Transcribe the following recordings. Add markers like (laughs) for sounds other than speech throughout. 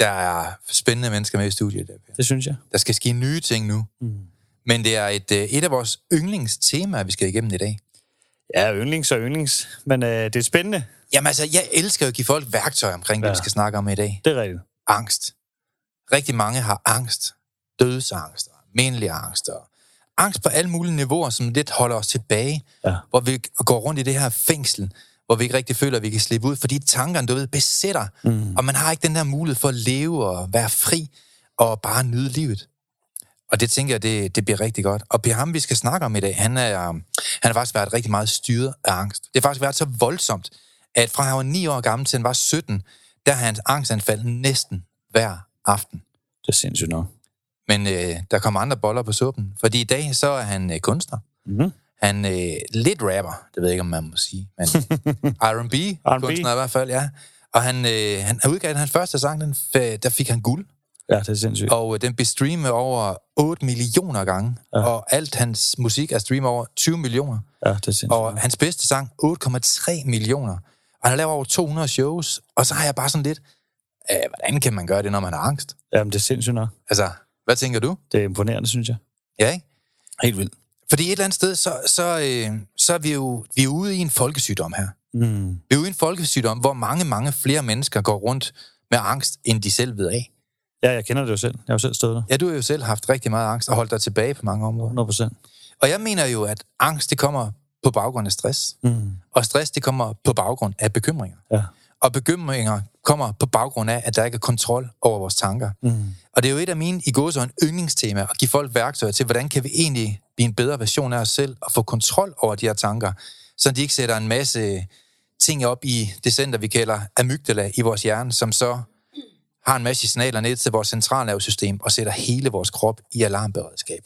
Der er spændende mennesker med i studiet. Der. Det synes jeg. der skal ske nye ting nu. Mm. Men det er et, øh, et af vores yndlingstemaer, vi skal igennem i dag. Ja, yndlings og yndlings, men øh, det er spændende. Jamen altså, jeg elsker jo at give folk værktøj omkring, ja. Ja. vi skal snakke om i dag. Det er rigtigt. Angst. Rigtig mange har angst. Dødsangst, og almindelig angst, og angst på alle mulige niveauer, som lidt holder os tilbage, Ja. hvor vi går rundt i det her fængsel, hvor vi ikke rigtig føler, at vi kan slippe ud, fordi tankerne, du ved, besætter, mm. og man har ikke den der mulighed for at leve og være fri, og bare nyde livet. Og det tænker jeg, det, det bliver rigtig godt. Og Per ham, vi skal snakke om i dag, han, er, han har faktisk været rigtig meget styret af angst. Det har faktisk været så voldsomt, at fra han var 9 år gammel til han var 17, der har hans angstanfald næsten hver aften. Det er sindssygt nok. Men øh, der kommer andre boller på suppen, fordi i dag så er han øh, kunstner. Mm-hmm. Han øh, lidt rapper, det ved jeg ikke, om man må sige, men (laughs) R&B, kunstner i hvert fald, ja. Og han, øh, han har udgivet hans første sang, den, f- der fik han guld, Ja, det er sindssygt. og øh, den blev streamet over 8 millioner gange, ja. Ja. og alt hans musik er streamet over 20 millioner, Ja, det er sindssygt. og hans bedste sang 8,3 millioner. Og han har lavet over 200 shows, og så har jeg bare sådan lidt, øh, hvordan kan man gøre det, når man har angst? Jamen, det er sindssygt nok. Altså, hvad tænker du? Det er imponerende, synes jeg. Ja, ikke? Helt vildt. Fordi et eller andet sted, så, så, øh, så er vi jo vi er ude i en folkesygdom her. Mm. Vi er ude i en folkesygdom, hvor mange, mange flere mennesker går rundt med angst, end de selv ved af. Ja, jeg kender det jo selv. Jeg har jo selv stået der. Ja, du har jo selv haft rigtig meget angst og holdt dig tilbage på mange områder. 100 procent. Og jeg mener jo, at angst, det kommer på baggrund af stress. Mm. Og stress, det kommer på baggrund af bekymringer. Ja. Og bekymringer kommer på baggrund af, at der ikke er kontrol over vores tanker. Mm. Og det er jo et af mine i gåsøjne yndlingstema at give folk værktøjer til, hvordan kan vi egentlig blive en bedre version af os selv og få kontrol over de her tanker, så de ikke sætter en masse ting op i det center, vi kalder amygdala i vores hjerne, som så har en masse signaler ned til vores centralnervesystem og sætter hele vores krop i alarmberedskab.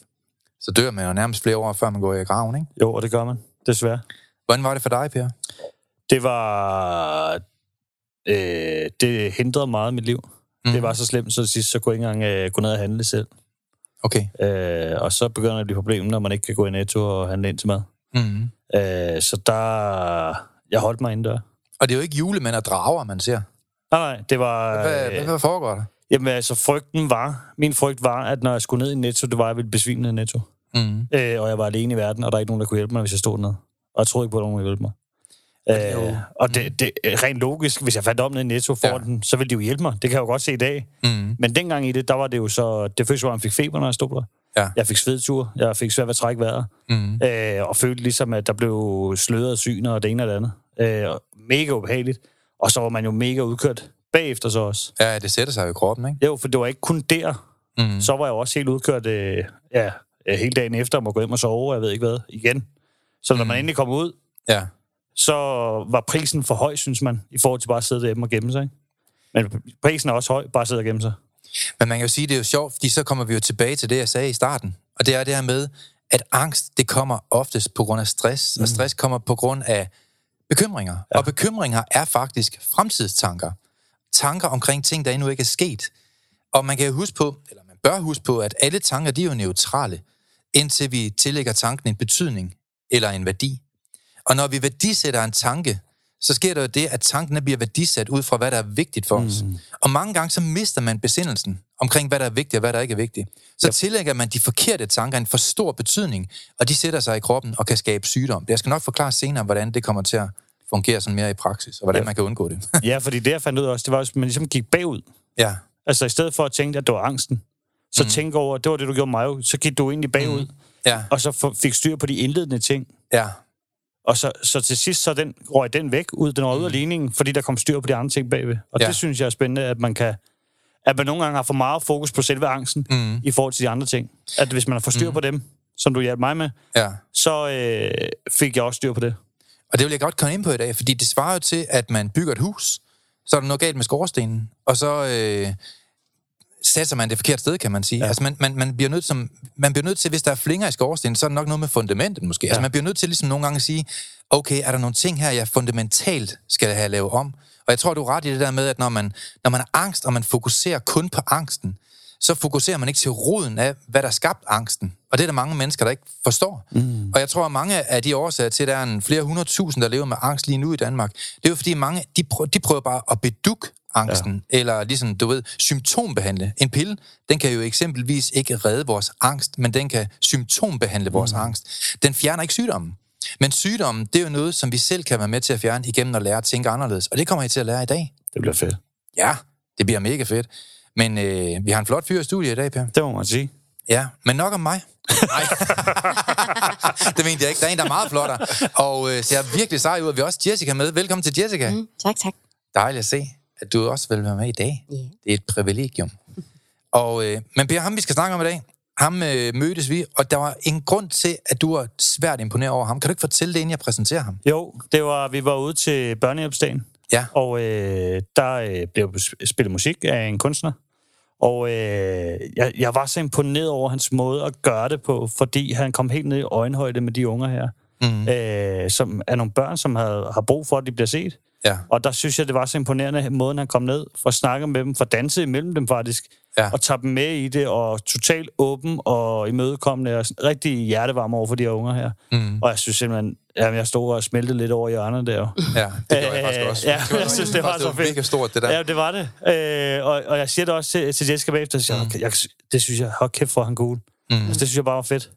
Så dør man jo nærmest flere år, før man går i graven, ikke? Jo, og det gør man. Desværre. Hvordan var det for dig, Per? Det var... Øh, det hindrede meget mit liv. Mm. Det var så slemt, så sidst, så kunne jeg ikke engang øh, gå ned og handle selv. Okay. Øh, og så begynder det at blive problem, når man ikke kan gå i Netto og handle ind til mad. Mm. Øh, så der... Jeg holdt mig indendør. Og det er jo ikke julemænd og drager, man ser. Nej, nej, det var... Hvad, hvad, hvad foregår der? Jamen altså, frygten var... Min frygt var, at når jeg skulle ned i Netto, det var, at jeg ville besvime ned i Netto. Mm. Øh, og jeg var alene i verden, og der er ikke nogen, der kunne hjælpe mig, hvis jeg stod ned. Og jeg troede ikke på, at nogen ville hjælpe mig. Øh, og det, det, rent logisk, hvis jeg fandt om i Netto for Ja. den, så ville de jo hjælpe mig. Det kan jeg jo godt se i dag. Mm. Men dengang i det, der var det jo så... Det første var, at jeg fik feber, når jeg stod der. Ja. Jeg fik svedtur. Jeg fik svært ved at trække vejret. Mm. øh, og følte ligesom, at der blev sløret syner og det ene og det andet. Øh, mega ubehageligt. Og så var man jo mega udkørt bagefter så også. Ja, det sætter sig jo i kroppen, ikke? Jo, for det var ikke kun der. Mm. Så var jeg også helt udkørt øh, ja, øh, hele dagen efter, og må gå hjem og sove, jeg ved ikke hvad, igen. Så når man endelig kom ud, Ja. Så var prisen for høj, synes man, i forhold til bare at sidde derhjemme og gemme sig. Ikke? Men prisen er også høj, bare at sidde og gemme sig. Men man kan jo sige, det er jo sjovt, fordi så kommer vi jo tilbage til det, jeg sagde i starten. Og det er det her med, at angst, det kommer oftest på grund af stress, mm. og stress kommer på grund af bekymringer. Ja. Og bekymringer er faktisk fremtidstanker. Tanker omkring ting, der endnu ikke er sket. Og man kan jo huske på, eller man bør huske på, at alle tanker, de er jo neutrale, indtil vi tillægger tanken en betydning eller en værdi. Og når vi værdisætter en tanke, så sker der jo det, at tanken bliver værdisat ud fra, hvad der er vigtigt for os. Mm. Og mange gange så mister man besindelsen omkring, hvad der er vigtigt og hvad der ikke er vigtigt. Så Yep. tillægger man de forkerte tanker en for stor betydning, og de sætter sig i kroppen og kan skabe sygdom. Jeg skal nok forklare senere, hvordan det kommer til at fungere sådan mere i praksis, og hvordan Ja. man kan undgå det. Ja, fordi det, jeg fandt ud af også, det var, at man ligesom gik bagud. ja. Altså i stedet for at tænke, at det var angsten, så mm. tænk over, det var det, du gjorde mig. Så gik du egentlig bagud, mm. Ja, og så fik styr på de indledende ting. ja. Og så, så til sidst, så den, røg den væk ud, den røg ud af ligningen, fordi der kom styr på de andre ting bagved. Og Mm. Ja. det synes jeg er spændende, at man kan at man nogle gange har for meget fokus på selve angsten Mm. i forhold til de andre ting. At hvis man har fået styr på dem, som du hjalp mig med, ja. så øh, fik jeg også styr på det. Og det vil jeg godt komme ind på i dag, fordi det svarer jo til, at man bygger et hus, så er der noget galt med skorstenen, og så øh, sætter man det forkerte sted, kan man sige. Ja. Altså man, man, man, bliver nødt som, man bliver nødt til, hvis der er flinger i skorstenen, så er det nok noget med fundamentet måske. Ja. Altså man bliver nødt til ligesom nogle gange at sige, okay, er der nogle ting her, jeg fundamentalt skal have lavet om? Og jeg tror, du er ret i det der med, at når man, når man har angst, og man fokuserer kun på angsten, så fokuserer man ikke til roden af, hvad der skabt angsten. Og det er der mange mennesker, der ikke forstår. Mm. Og jeg tror, at mange af de årsager til, at der er en flere hundredtusind, der lever med angst lige nu i Danmark, det er jo fordi mange, de prøver, de prøver bare at bedukke angsten, ja. eller ligesom, du ved, symptombehandle. En pille, den kan jo eksempelvis ikke redde vores angst, men den kan symptombehandle vores mm. angst. Den fjerner ikke sygdommen. Men sygdommen, det er jo noget, som vi selv kan være med til at fjerne igennem at lære at tænke anderledes. Og det kommer I til at lære i dag. Det bliver fedt. Ja, det bliver mega fedt. Men øh, vi har en flot fyr i studiet i dag, Per. Det må man sige. Ja, men nok om mig. Nej, (laughs) det mente jeg ikke. Der er en, der er meget flottere. Og øh, ser virkelig sej ud. Vi har også Jessica med. Velkommen til Jessica. Mm. Tak, tak. Dejligt at se, at du også vil være med i dag. Yeah. Det er et privilegium. (laughs) Og, øh, men Per, ham vi skal snakke om i dag, ham øh, mødtes vi, og der var en grund til, at du var svært imponeret over ham. Kan du ikke fortælle det, inden jeg præsenterer ham? Jo, det var, vi var ude til børnehjælpsdagen, Ja. og øh, der øh, blev spillet musik af en kunstner. Og øh, jeg, jeg var så imponeret over hans måde at gøre det på, fordi han kom helt ned i øjenhøjde med de unger her, Mm. øh, som er nogle børn, som har, har brug for, at de bliver set. Ja. Og der synes jeg, det var så imponerende, måden han kom ned, for at snakke med dem, for at danse imellem dem faktisk, Ja. og tage dem med i det, og totalt åben og imødekommende, og rigtig hjertevarm over for de her unger her. Mm. Og jeg synes simpelthen, jamen, jeg stod og smeltede lidt over hjørnet der. Ja, det gjorde jeg faktisk Øh, også. ja, (laughs) jeg synes, det var så fedt. mega stort, det der. Ja, det var det. Øh, og, og jeg siger det også til, til Jessica bagefter, så jeg, jeg, det synes jeg, hold kæft for, han cool. Mm. Altså, det synes jeg bare var fedt.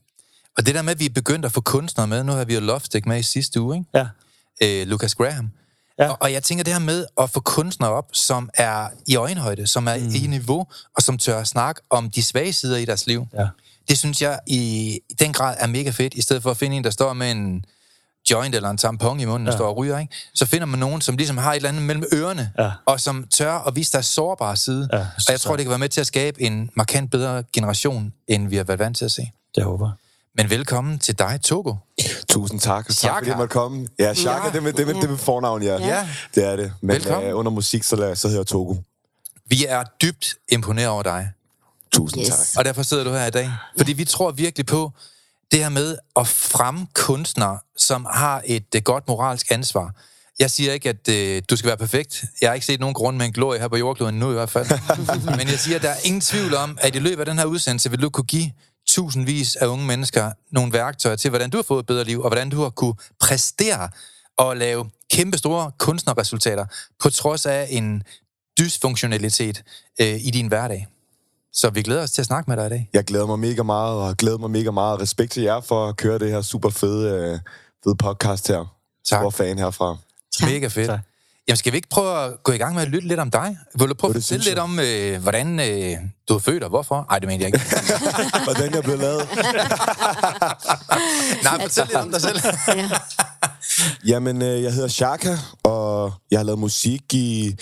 Og det der med, at vi er begyndt at få kunstnere med, nu har vi jo Lovestick med i sidste uge, ikke? Ja. øh, Lucas Graham. Ja. Og, og jeg tænker det her med at få kunstnere op, som er i øjenhøjde, som er mm. i niveau, og som tør at snakke om de svage sider i deres liv. Ja. Det synes jeg i, den grad er mega fedt, i stedet for at finde en, der står med en joint eller en tampon i munden ja. og står og ryger, ikke? så finder man nogen, som ligesom har et eller andet mellem ørerne, Ja. og som tør at vise deres sårbare side. Ja, og jeg tror, det kan være med til at skabe en markant bedre generation, end vi har været vant til at se. Det håber jeg. Men velkommen til dig, Togo. Tusind tak. Tak Shaka. fordi jeg måtte komme. Ja, Shaka, Ja. det, med, det, med, det med fornavn, ja. Ja. Det er det. Men Velkommen. øh, under musik, så, lad- så hedder jeg Togo. Vi er dybt imponeret over dig. Tusind Yes. tak. Og derfor sidder du her i dag. Fordi vi tror virkelig på det her med at fremme kunstnere, som har et uh, godt moralsk ansvar. Jeg siger ikke, at uh, du skal være perfekt. Jeg har ikke set nogen grund med en glorie her på jordkloden nu i hvert fald. (laughs) Men jeg siger, at der er ingen tvivl om, at i løbet af den her udsendelse vil du kunne give tusindvis af unge mennesker nogle værktøjer til, hvordan du har fået et bedre liv, og hvordan du har kunne præstere og lave kæmpe store kunstnerresultater, på trods af en dysfunktionalitet øh, i din hverdag. Så vi glæder os til at snakke med dig i dag. Jeg glæder mig mega meget, og glæder mig mega meget. Respekt til jer for at køre det her super fede, øh, fede podcast her. Tak. Stor fan herfra. Tak. Mega fedt. Tak. Jamen, skal vi ikke prøve at gå i gang med at lytte lidt om dig? Vil du prøve at fortælle lidt om, øh, hvordan øh, du er født og hvorfor? Nej, det mener jeg ikke. (laughs) Hvordan jeg blev lavet. (laughs) Nej, fortæl lidt om dig selv. Ja. (laughs) Jamen, øh, jeg hedder Shaka, og jeg har lavet musik i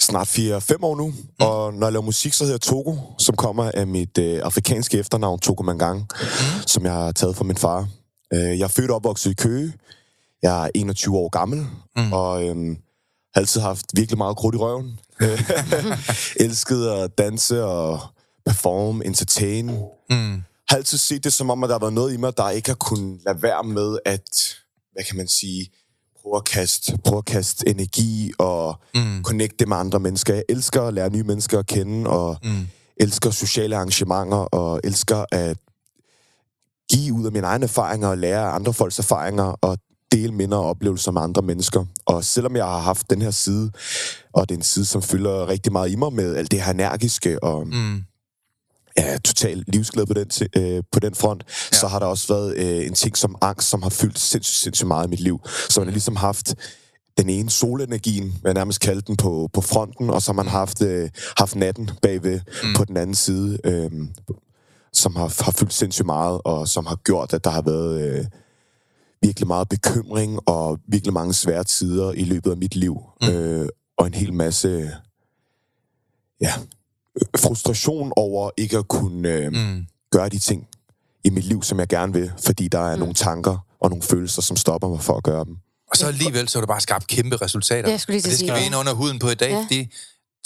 snart 4-5 år nu. Mm. Og når jeg laver musik, så hedder jeg Togo, som kommer af mit øh, afrikanske efternavn, Togo Mangang, mm. som jeg har taget fra min far. Øh, jeg er født og opvokset i Køge. Jeg er 21 år gammel, mm. og øh, altid haft virkelig meget krudt i røven. (laughs) Elsket at danse og performe, entertain. Mm. Har altid set det som om, at der var noget i mig, der ikke har kunnet lade være med at, hvad kan man sige, prøve at kaste, prøve at kaste energi og mm. connecte med andre mennesker. Jeg elsker at lære nye mennesker at kende, og mm. elsker sociale arrangementer, og elsker at give ud af mine egne erfaringer og lære andre folks erfaringer, og dele minder og oplevelser med andre mennesker. Og selvom jeg har haft den her side, og det er en side, som fylder rigtig meget i mig med alt det her energiske og Mm. er totalt livsglad på den, øh, på den front, ja. så har der også været øh, en ting som angst, som har fyldt sindssygt, sindssygt meget i mit liv. Så man har ligesom haft den ene solenergien, jeg nærmest kalde den, på, på fronten, og så har man haft, øh, haft natten bagved mm. på den anden side, øh, som har, har fyldt sindssygt meget, og som har gjort, at der har været øh, virkelig meget bekymring og virkelig mange svære tider i løbet af mit liv. Mm. Øh, og en hel masse ja, frustration over ikke at kunne øh, mm. gøre de ting i mit liv, som jeg gerne vil, fordi der er mm. nogle tanker og nogle følelser, som stopper mig for at gøre dem. Og så alligevel, så har du bare skabt kæmpe resultater. Jeg skulle lige og det skal sige, vi ind under huden på i dag, ja. fordi jeg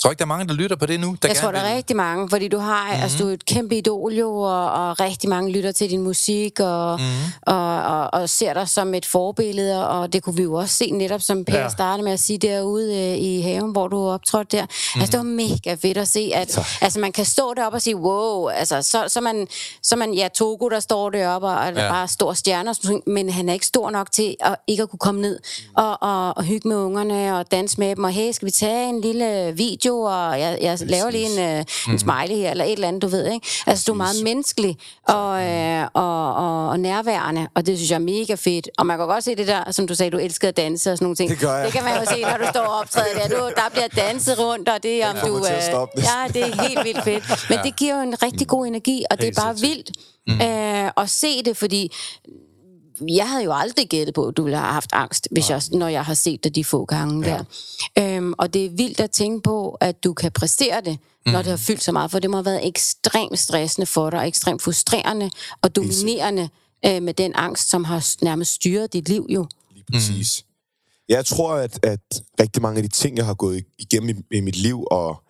tror ikke, der er mange, der lytter på det nu. Der jeg tror, der er rigtig mange, fordi du har, mm-hmm. altså, du er et kæmpe idol jo, og, og rigtig mange lytter til din musik, og, mm-hmm. og, og, og ser dig som et forbillede, og det kunne vi jo også se netop, som Per ja. startede med at sige derude øh, i haven, hvor du optrådte der. Mm-hmm. Altså, det var mega fedt at se, at altså, man kan stå deroppe og sige, wow, altså, så, så, man, så man, ja, Togo, der står deroppe, og ja. bare stor stjerner, men han er ikke stor nok til at ikke at kunne komme ned og, og, og hygge med ungerne, og danse med dem, og hey, skal vi tage en lille video, og jeg, jeg laver lige en, uh, en smiley her, eller et eller andet, du ved, ikke? Altså, du er meget menneskelig og, uh, og, og, og nærværende, og det synes jeg er mega fedt. Og man kan godt se det der, som du sagde, du elsker at danse og sådan nogle ting. Det gør jeg. Det kan man jo se, når du står og optræder der. Du, der bliver danset rundt, og det er om du... Uh, ja, det er helt vildt fedt. Men ja. det giver jo en rigtig god energi, og det er bare vildt mm. uh, at se det, fordi jeg havde jo aldrig gættet på, at du ville have haft angst, hvis jeg, når jeg har set dig de få gange ja. der. Øhm, og det er vildt at tænke på, at du kan præstere det, når mm. det har fyldt så meget, for det må have været ekstremt stressende for dig, ekstremt frustrerende og dominerende øh, med den angst, som har nærmest styret dit liv jo. Lige præcis. Mm. Jeg tror, at, at rigtig mange af de ting, jeg har gået igennem i, i mit liv, og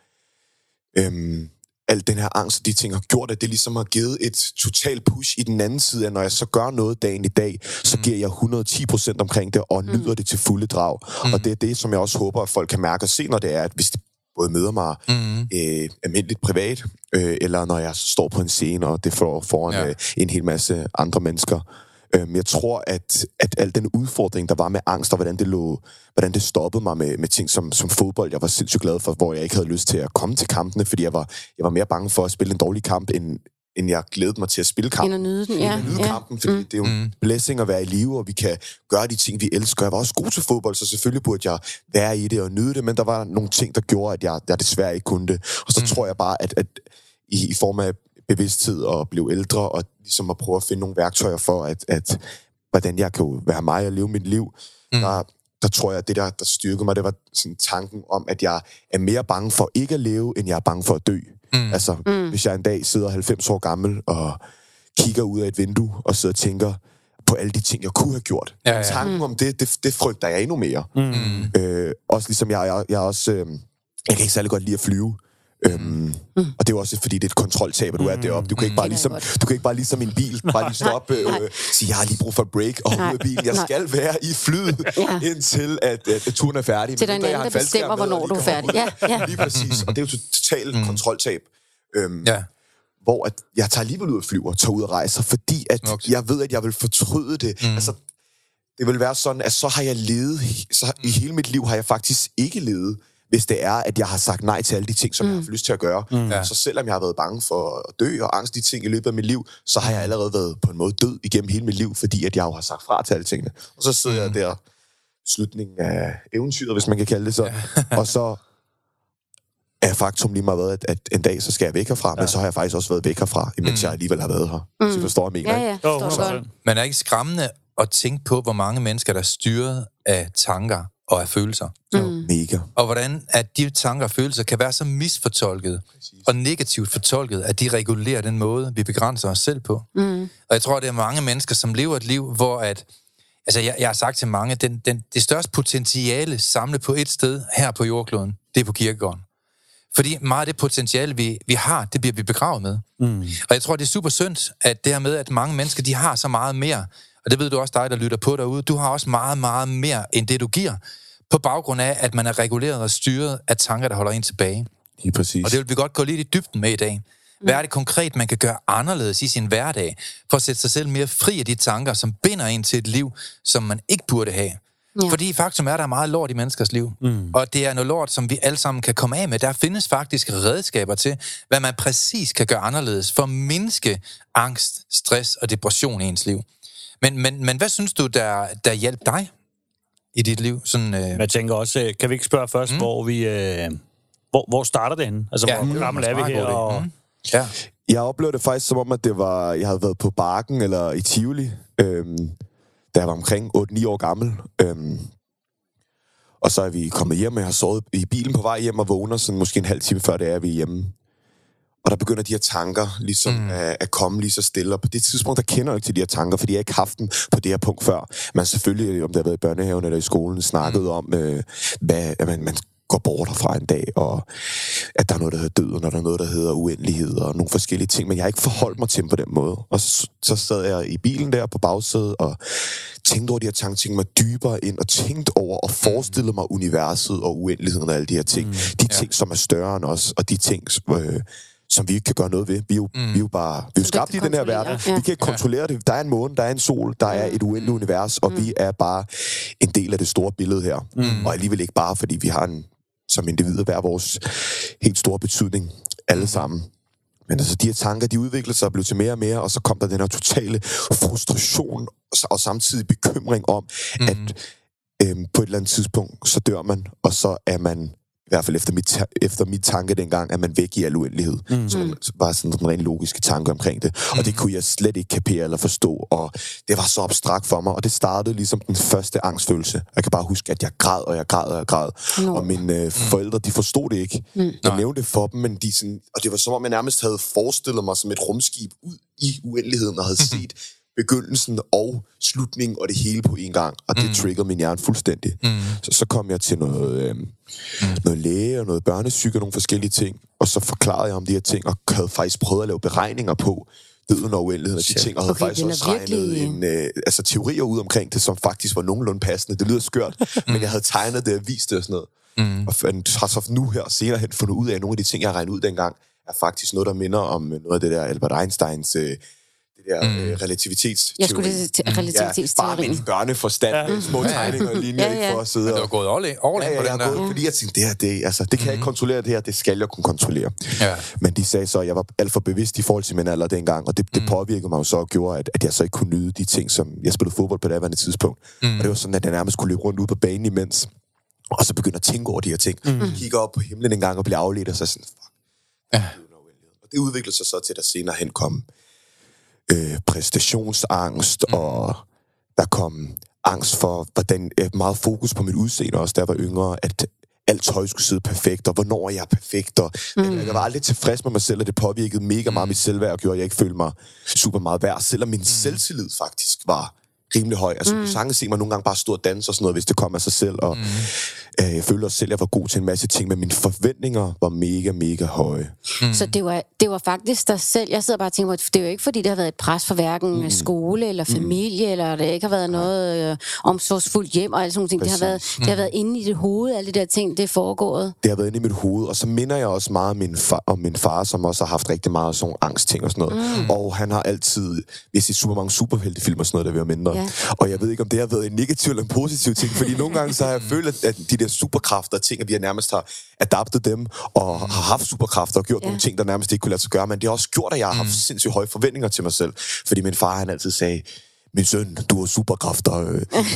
øhm, al den her angst og de ting har gjort, at det ligesom har givet et totalt push i den anden side, at når jeg så gør noget dagen i dag, så mm. giver jeg 110% omkring det, og nyder mm. det til fulde drag. Mm. Og det er det, som jeg også håber, at folk kan mærke og se, når det er, at hvis de både møder mig mm. øh, almindeligt privat, øh, eller når jeg står på en scene, og det får foran ja. øh, en hel masse andre mennesker, Øhm, jeg tror, at, at al den udfordring, der var med angst, og hvordan det, lå, hvordan det stoppede mig med, med ting som, som fodbold, jeg var sindssygt glad for, hvor jeg ikke havde lyst til at komme til kampene, fordi jeg var, jeg var mere bange for at spille en dårlig kamp, end, end jeg glædede mig til at spille kampen. End at nyde den, ja. End at nyde ja. kampen, fordi mm. det er jo en mm. blessing at være i live, og vi kan gøre de ting, vi elsker. Jeg var også god til fodbold, så selvfølgelig burde jeg være i det og nyde det, men der var nogle ting, der gjorde, at jeg, jeg desværre ikke kunne det. Og så mm. tror jeg bare, at, at i, i form af bevidsthed og blive ældre, og ligesom at prøve at finde nogle værktøjer for, at, at hvordan jeg kan være mig og leve mit liv, mm. der, der tror jeg, at det, der, der styrkede mig, det var sådan tanken om, at jeg er mere bange for ikke at leve, end jeg er bange for at dø. Mm. Altså, mm. hvis jeg en dag sidder 90 år gammel og kigger ud af et vindue og sidder og tænker på alle de ting, jeg kunne have gjort. Ja, ja. Tanken mm. om det, det, det frygter jeg endnu mere. Mm. Øh, også ligesom jeg, jeg, jeg også... Øh, jeg kan ikke særlig godt lide at flyve. Øhm, mm. Og det er jo også fordi, det er et kontroltab, at du er mm. deroppe. Du kan ikke bare ligesom, du kan ikke bare ligesom en bil, (laughs) bare lige stoppe øh, sige, jeg har lige brug for break, og ud af bilen. Jeg skal være i flyet, ja. indtil at, at, at turen er færdig. Til den anden, der bestemmer, hvornår du er færdig. Ja, ja. Lige præcis. Og det er jo totalt mm. kontroltab. Øhm, ja. Hvor at jeg tager alligevel ud og flyver, tager ud og rejser, fordi at okay. jeg ved, at jeg vil fortryde det. Mm. Altså, det vil være sådan, at så har jeg levet, så i hele mit liv har jeg faktisk ikke levet hvis det er, at jeg har sagt nej til alle de ting, som mm. jeg har haft lyst til at gøre. Mm. Så selvom jeg har været bange for at dø og angst de ting i løbet af mit liv, så har jeg allerede været på en måde død igennem hele mit liv, fordi at jeg jo har sagt fra til alle tingene. Og så sidder mm. jeg der slutningen af eventyret, hvis man kan kalde det så. Ja. og så er faktum lige meget været, at, at en dag, så skal jeg væk herfra, ja. men så har jeg faktisk også været væk herfra, imens mm. jeg alligevel har været her. Mm. Så jeg forstår, jeg mener. Ja, ja. Oh, så, men er ikke skræmmende at tænke på, hvor mange mennesker, der er styret af tanker og af følelser. Mm. Mega. Og hvordan at de tanker og følelser kan være så misfortolket Præcis. og negativt fortolket, at de regulerer den måde, vi begrænser os selv på. Mm. Og jeg tror, det er mange mennesker, som lever et liv, hvor at Altså, jeg, jeg har sagt til mange, den, den, det største potentiale samlet på et sted her på jordkloden, det er på kirkegården. Fordi meget af det potentiale, vi, vi har, det bliver vi begravet med. Mm. Og jeg tror, det er super synd, at det her med, at mange mennesker, de har så meget mere, og det ved du også dig, der lytter på derude, du har også meget, meget mere, end det du giver, på baggrund af, at man er reguleret og styret af tanker, der holder en tilbage. Lige præcis. Og det vil vi godt gå lidt i dybden med i dag. Hvad er det konkret, man kan gøre anderledes i sin hverdag, for at sætte sig selv mere fri af de tanker, som binder en til et liv, som man ikke burde have? Ja. Fordi faktum er, at der er meget lort i menneskers liv. Mm. Og det er noget lort, som vi alle sammen kan komme af med. Der findes faktisk redskaber til, hvad man præcis kan gøre anderledes for at mindske angst, stress og depression i ens liv. Men, men, men hvad synes du, der, der hjælper dig? i dit liv? Sådan, øh... Jeg tænker også, øh, kan vi ikke spørge først, mm. hvor vi... Øh, hvor, hvor starter det henne? Altså, Ja, ja, hvor gammel er vi her? Og, Mm. Ja. Jeg oplevede det faktisk som om, at det var, jeg havde været på Barken eller i Tivoli, øhm, da jeg var omkring 8-9 år gammel. Øhm, og så er vi kommet hjem, og jeg har sovet i bilen på vej hjem og vågner sådan måske en halv time før det er, vi er hjemme. Og der begynder de her tanker ligesom mm. at, at komme lige så stille. Og på det tidspunkt, der kender jeg ikke til de her tanker, fordi jeg ikke haft dem på det her punkt før. Man selvfølgelig, om det har været i børnehaven eller i skolen, snakket mm. om, øh, hvad, at man, man går bort fra en dag, og at der er noget, der hedder døden, og der er noget, der hedder uendelighed, og nogle forskellige ting, men jeg har ikke forholdt mig til dem på den måde. Og så, så sad jeg i bilen der på bagsædet, og tænkte over de her tanker, tænkte mig dybere ind, og tænkte over og forestillede mig universet og uendeligheden og alle de her ting. Mm. De ting, som er større end os, og de ting, øh, som vi ikke kan gøre noget ved. Vi er jo, mm. vi er jo bare vi er jo skabt i den her verden. Ja. Vi kan ikke kontrollere det. Der er en måne, der er en sol, der er et uendeligt univers, og vi er bare en del af det store billede her. Mm. Og alligevel ikke bare, fordi vi har en, som individer hver vores helt store betydning alle sammen. Men altså, de her tanker, de udviklede sig og blev til mere og mere, og så kom der den her totale frustration og, og samtidig bekymring om, mm. at øhm, på et eller andet tidspunkt, så dør man, og så er man i hvert fald efter mit, efter mit tanke dengang, er man væk i al uendelighed. Mm. Så man var sådan en ren logiske tanke omkring det. Mm. Og det kunne jeg slet ikke kapere eller forstå, og det var så abstrakt for mig, og det startede ligesom den første angstfølelse. Jeg kan bare huske, at jeg græd, og jeg græd, og jeg græd. Nå. Og mine øh, forældre, de forstod det ikke. Mm. Jeg nævnte det for dem, men de sådan, og det var som om, jeg nærmest havde forestillet mig som et rumskib ud i uendeligheden, og havde (laughs) set begyndelsen og slutningen og det hele på en gang. Og det mm. triggede min hjerne fuldstændig. Mm. Så, så kom jeg til noget, øh, mm. noget læge og noget børnesyge og nogle forskellige ting. Og så forklarede jeg om de her ting, og havde faktisk prøvet at lave beregninger på døden og uendeligheden af de ting, og havde Okay, faktisk er også regnet virkelig- en, øh, altså, teorier ud omkring det, som faktisk var nogenlunde passende. Det lyder skørt, men jeg havde tegnet det og vist det og sådan noget. Mm. Og har så nu her senere hen fundet ud af, at nogle af de ting, jeg har regnet ud dengang, er faktisk noget, der minder om noget af det der Albert Einsteins øh, det der mm. øh, relativitetsteori. Jeg skulle lige til Ja, bare min børneforstand ja. med små tegninger og linjer, Ja, ja, for at sidde Men du og... har gået all in, all in Ja, ja, på jeg den der. gået, fordi jeg tænkte, det her, det, altså, det kan jeg ikke kontrollere, det her, det skal jeg kunne kontrollere. Ja. Men de sagde så, at jeg var alt for bevidst i forhold til min alder dengang, og det, det påvirkede mig jo så og gjorde, at, at jeg så ikke kunne nyde de ting, som jeg spillede fodbold på det daværende tidspunkt. Mm. Og det var sådan, at jeg nærmest kunne løbe rundt ude på banen imens, og så begyndte at tænke over de her ting. Mm. Kigge op på himlen en gang og blive afledt, og så sådan, fuck. Ja. Og det udviklede sig så til, at der senere hen kom øh, præstationsangst, mm. og der kom angst for, hvordan øh, meget fokus på mit udseende også, da jeg var yngre, at alt tøj skulle sidde perfekt, og hvornår er jeg perfekt, og mm. jeg var aldrig tilfreds med mig selv, og det påvirkede mega meget mit selvværd, og gjorde, at jeg ikke følte mig super meget værd, selvom min mm. selvtillid faktisk var rimelig høj. Altså, mm. sangen se mig nogle gange bare stå og danse og sådan noget, hvis det kom af sig selv, og mm. Øh, jeg følte også selv, at jeg var god til en masse ting, men mine forventninger var mega, mega høje. Mm. Så det var, det var faktisk dig selv. Jeg sidder bare og tænker på, det er jo ikke, fordi det har været et pres for hverken mm. skole eller familie, mm. eller det ikke har været noget øh, omsorgsfuldt hjem og alle sådan nogle ting. Det har, været, det har været inde i dit hoved, alle de der ting, det er foregået. det har været inde i mit hoved, og så minder jeg også meget om min far, om min far som også har haft rigtig meget sådan angstting og sådan noget. Mm. Og han har altid, vi har set super mange superheltefilm og sådan noget, da vi var mindre. Ja. Og jeg ved ikke, om det har været en negativ eller en positiv ting, fordi nogle gange så har jeg følt, at- at de der superkræfter og ting, at vi har nærmest har adaptet dem, og har haft superkræfter og gjort Ja. nogle ting, der nærmest ikke kunne lade sig gøre, men det har også gjort, at jeg har haft sindssygt høje forventninger til mig selv. Fordi min far, han altid sagde, min søn, du har superkræfter. øh.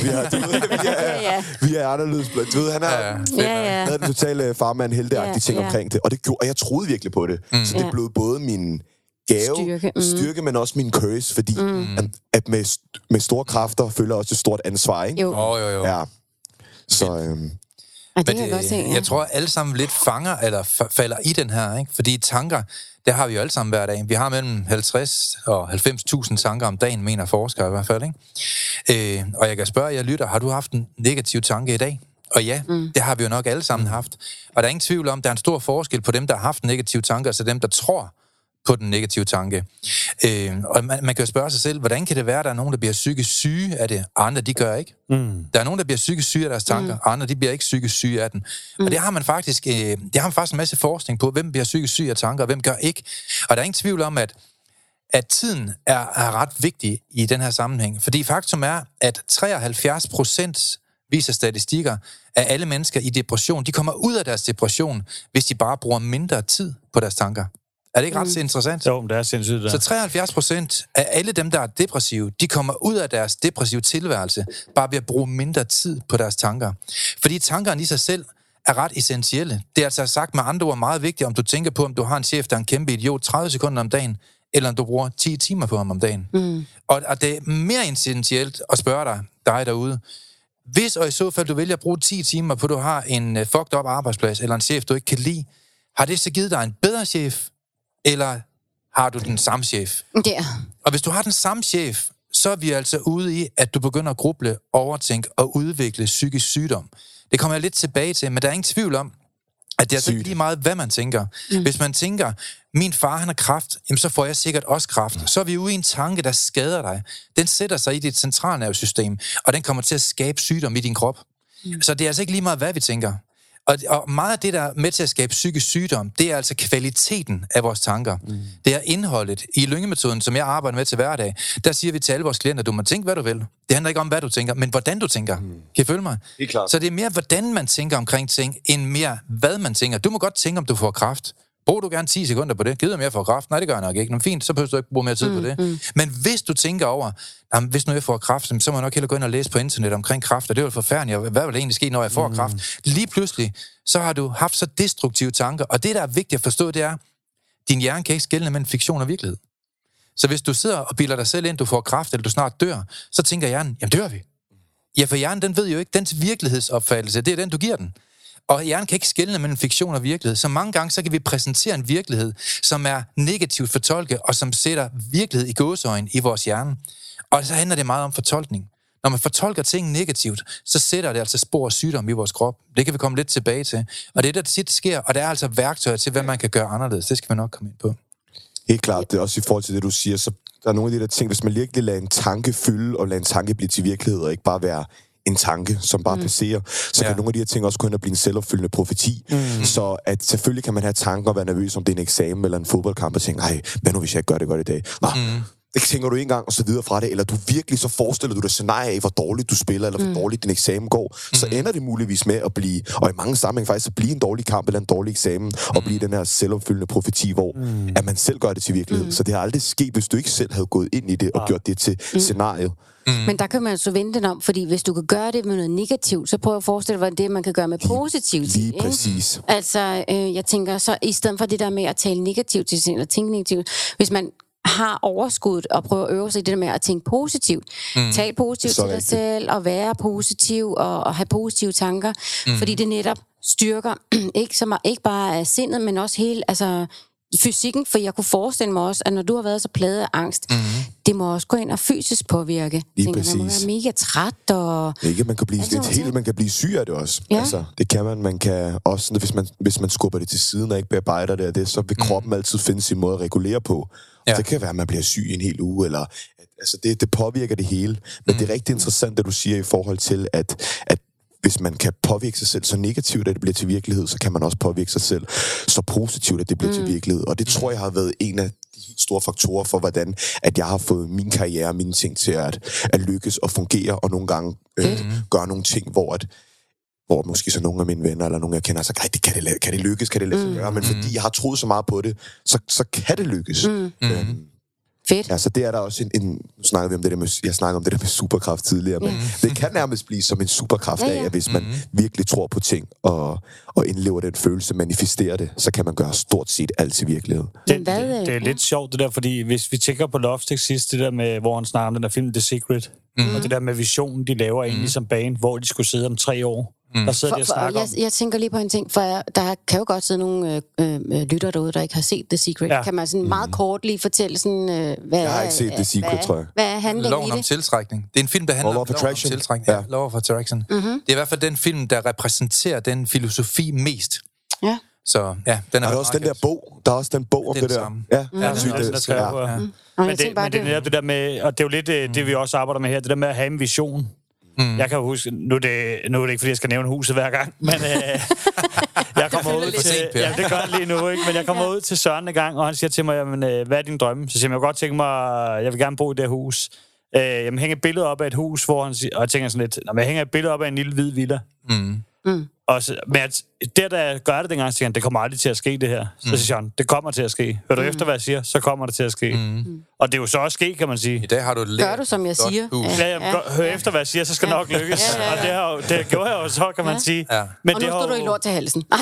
Vi er, du ved, vi er, (laughs) Ja. vi er anderledes. Du ved, han er, Ja, Ja, ja. havde den totale farmand helteagtige Ja, ting ja. omkring det. Og det gjorde, og jeg troede virkelig på det. Mm. Så det Ja. blev både min gave, Styrke, mm. styrke men også min curse, fordi mm. at, at med, med store kræfter følger også et stort ansvar, ikke? Jo, Åh, jo, jo. Ja. Så øhm, og det kan jeg godt se. Ja. jeg tror, alle sammen lidt fanger, eller fa- falder i den her, ikke? Fordi tanker, det har vi jo alle sammen hver dag. Vi har mellem 50 og 90.000 tanker om dagen, mener forskere i hvert fald, ikke? Øh, og jeg kan spørge jer lytter, har du haft en negativ tanke i dag? Og ja, mm. det har vi jo nok alle sammen haft. Og der er ingen tvivl om, der er en stor forskel på dem, der har haft en negativ tanke, altså dem, der tror på den negative tanke. Øh, og man, man kan jo spørge sig selv, hvordan kan det være, at der er nogen, der bliver psykisk syge af det, og andre de gør ikke? Mm. Der er nogen, der bliver psykisk syge af deres tanker, mm. og andre de bliver ikke psykisk syge af den. Mm. Og det har man faktisk, øh, det har man faktisk en masse forskning på, hvem bliver psykisk syge af tanker, og hvem gør ikke. Og der er ingen tvivl om, at at tiden er, er ret vigtig i den her sammenhæng. Fordi faktum er, at 73 procent viser statistikker af alle mennesker i depression, de kommer ud af deres depression, hvis de bare bruger mindre tid på deres tanker. Er det ikke ret interessant? Jo, men det er sindssygt. Der. Så 73 procent af alle dem, der er depressive, de kommer ud af deres depressive tilværelse bare ved at bruge mindre tid på deres tanker. Fordi tankerne i sig selv er ret essentielle. Det er altså sagt med andre ord meget vigtigt, om du tænker på, om du har en chef, der er en kæmpe idiot 30 sekunder om dagen, eller om du bruger 10 timer på ham om dagen. Mm. Og, og det er mere essentielt at spørge dig, dig derude, hvis og i så fald du vælger at bruge 10 timer på, at du har en uh, fucked up arbejdsplads, eller en chef, du ikke kan lide, har det så givet dig en bedre chef, eller har du den samme chef? Ja. Og hvis du har den samme chef, så er vi altså ude i, at du begynder at gruble, overtænke og udvikle psykisk sygdom. Det kommer jeg lidt tilbage til, men der er ingen tvivl om, at det er altså ikke lige meget, hvad man tænker. Mm. Hvis man tænker, min far han har kraft, jamen så får jeg sikkert også kraft. Så er vi ude i en tanke, der skader dig. Den sætter sig i dit centralnervesystem, og den kommer til at skabe sygdom i din krop. Mm. Så det er altså ikke lige meget, hvad vi tænker. Og, og meget af det, der er med til at skabe psykisk sygdom, det er altså kvaliteten af vores tanker. Mm. Det er indholdet. I lyngemetoden, som jeg arbejder med til hverdag, der siger vi til alle vores klienter, du må tænke, hvad du vil. Det handler ikke om, hvad du tænker, men hvordan du tænker. Mm. Kan I følge mig? Helt klart. Så det er mere, hvordan man tænker omkring ting, end mere, hvad man tænker. Du må godt tænke, om du får kraft. Brug du gerne 10 sekunder på det. Gider mere for kraft? Nej, det gør jeg nok ikke. Nå, fint, så behøver du ikke bruge mere tid mm, på det. Mm. Men hvis du tænker over, jamen, hvis nu jeg får kraft, så må jeg nok hellere gå ind og læse på internet omkring kraft, og det er jo forfærdeligt. Hvad vil der egentlig ske, når jeg får mm. kraft? Lige pludselig, så har du haft så destruktive tanker. Og det, der er vigtigt at forstå, det er, din hjerne kan ikke skelne mellem fiktion og virkelighed. Så hvis du sidder og bilder dig selv ind, du får kraft, eller du snart dør, så tænker hjernen, jamen dør vi. Ja, for hjernen, den ved jo ikke, dens virkelighedsopfattelse, det er den, du giver den. Og hjernen kan ikke skelne mellem fiktion og virkelighed. Så mange gange, så kan vi præsentere en virkelighed, som er negativt fortolket, og som sætter virkelighed i gåseøjne i vores hjerne. Og så handler det meget om fortolkning. Når man fortolker ting negativt, så sætter det altså spor og sygdom i vores krop. Det kan vi komme lidt tilbage til. Og det er det, der tit sker, og der er altså værktøjer til, hvad man kan gøre anderledes. Det skal vi nok komme ind på. Helt klart, det er også i forhold til det, du siger, så der er nogle af de der ting, hvis man virkelig lader en tanke fylde, og lader en tanke blive til virkelighed, og ikke bare være en tanke, som bare mm. passerer, så Ja. kan nogle af de her ting også gå hen og blive en selvopfyldende profeti. Mm. Så at selvfølgelig kan man have tanker og være nervøs, om det er en eksamen eller en fodboldkamp, og tænke, nej, hvad nu hvis jeg ikke gør det godt i dag? Nå, mm. Det tænker du en gang, og så videre fra det, eller du virkelig så forestiller du dig scenarie af, hvor dårligt du spiller, eller hvor mm. dårligt din eksamen går, så ender det muligvis med at blive, og i mange sammenhæng faktisk, at blive en dårlig kamp eller en dårlig eksamen, og blive den her selvopfyldende profeti, hvor mm. at man selv gør det til virkelighed. Mm. Så det har aldrig sket, hvis du ikke selv havde gået ind i det og gjort det til mm. scenariet. Mm. Men der kan man så vente den om, fordi hvis du kan gøre det med noget negativt, så prøv at forestille dig, hvordan det man kan gøre med positivt. Lige ikke? præcis. Altså, øh, jeg tænker så, i stedet for det der med at tale negativt til sin, eller tænke negativt, hvis man har overskuddet og prøver at øve sig i det der med at tænke positivt. Mm. Tal positivt til dig selv, og være positiv, og, og have positive tanker, mm. fordi det netop styrker, (clears throat) ikke, så meget, ikke bare af sindet, men også hele, altså fysikken, for jeg kunne forestille mig også, at når du har været så pladet af angst, mm. det må også gå ind og fysisk påvirke. Lige Tænker, man må præcis. være mega træt, og Ikke, man kan blive Altså, lidt altså- helt, man kan blive syg af det også. Ja. Altså, det kan man. Man kan også, hvis man, hvis man skubber det til siden og ikke bearbejder det, og det så vil kroppen altid finde sin måde at regulere på. Ja. Ja. Det kan være, at man bliver syg en hel uge, eller altså det, det påvirker det hele. Men mm. det er rigtig interessant, det du siger i forhold til, at, at hvis man kan påvirke sig selv så negativt, at det bliver til virkelighed, så kan man også påvirke sig selv så positivt, at det bliver mm. til virkelighed. Og det tror jeg har været en af de helt store faktorer for, hvordan at jeg har fået min karriere og mine ting til at, at lykkes og fungere, og nogle gange øh, gøre nogle ting, hvor at, hvor måske så nogle af mine venner, eller nogle jeg kender, så nej, det kan det, kan det lykkes, kan det lade sig gøre, men fordi jeg har troet så meget på det, så, så kan det lykkes. Mm. Øhm, fedt. Ja, så det er der også en, en nu snakker vi om det der med, jeg snakker om det der med superkraft tidligere, men det kan nærmest blive som en superkraft Ja, af, ja. at hvis man virkelig tror på ting, og, og indlever den følelse, manifesterer det, så kan man gøre stort set alt til virkelighed. Det, det, det er øh, lidt sjovt, det der, fordi hvis vi tænker på Lovestick sidst, det der med, hvor han snakker om den der film The Secret, mm. og det der med visionen, de laver egentlig som band, hvor de skulle sidde om tre år. Mm. Der sidder de For, og for, snakker jeg, om... jeg tænker lige på en ting, for jeg, der kan jo godt sidde nogle øh, øh, lytter derude, der ikke har set The Secret. Ja. Kan man sådan meget kort lige fortælle sådan, øh, hvad Jeg har er- ikke set The hvad- Secret, hvad, tror jeg. Hvad er handlingen Loven i om det? tiltrækning. Det er en film, der handler Law om om tiltrækning. Ja. Ja, Law of Attraction. Mm-hmm. Det er i hvert fald den film, der repræsenterer den filosofi mest. Ja. Så ja, den er Og der er også den der bog, der er også den bog om Den det der. samme. Ja, Ja, den er også, det- der skrev ja. Ja. Og Men, jeg det, men det er netop det der med, og det er jo lidt øh, det, vi også arbejder med her, det der med at have en vision. Mm. Jeg kan huske, nu er, det, nu er det ikke, fordi jeg skal nævne huset hver gang, men øh, (laughs) jeg kommer ud til... sent. Ja, det gør jeg lige nu, ikke? Men jeg kommer ud til Søren en gang, og han siger til mig, jamen, øh, hvad er din drømme? Så siger jeg, jeg godt tænke mig, jeg vil gerne bo i det her hus. Øh, jamen, hænger et billede op af et hus, hvor han siger, og jeg tænker sådan lidt, "Nå, men jeg hænger et billede op af en lille hvid villa. Mm. Mm. Og så, men at, der, da jeg gør det dengang, så siger han, det kommer aldrig til at ske, det her. Så Mm. siger han, det kommer til at ske. Hør du efter, hvad jeg siger, så kommer det til at ske. Mm. Og det er jo så også ske, kan man sige. I dag har du et Gør du, som jeg siger? hus. Ja. Ja, ja. hør efter, hvad jeg siger, så skal det nok lykkes. Ja, ja, ja. Og det, har, jo- det gjorde jeg jo så, kan man Ja. sige. Ja. Men Og nu det har står du jo- i lort til halsen. Nej.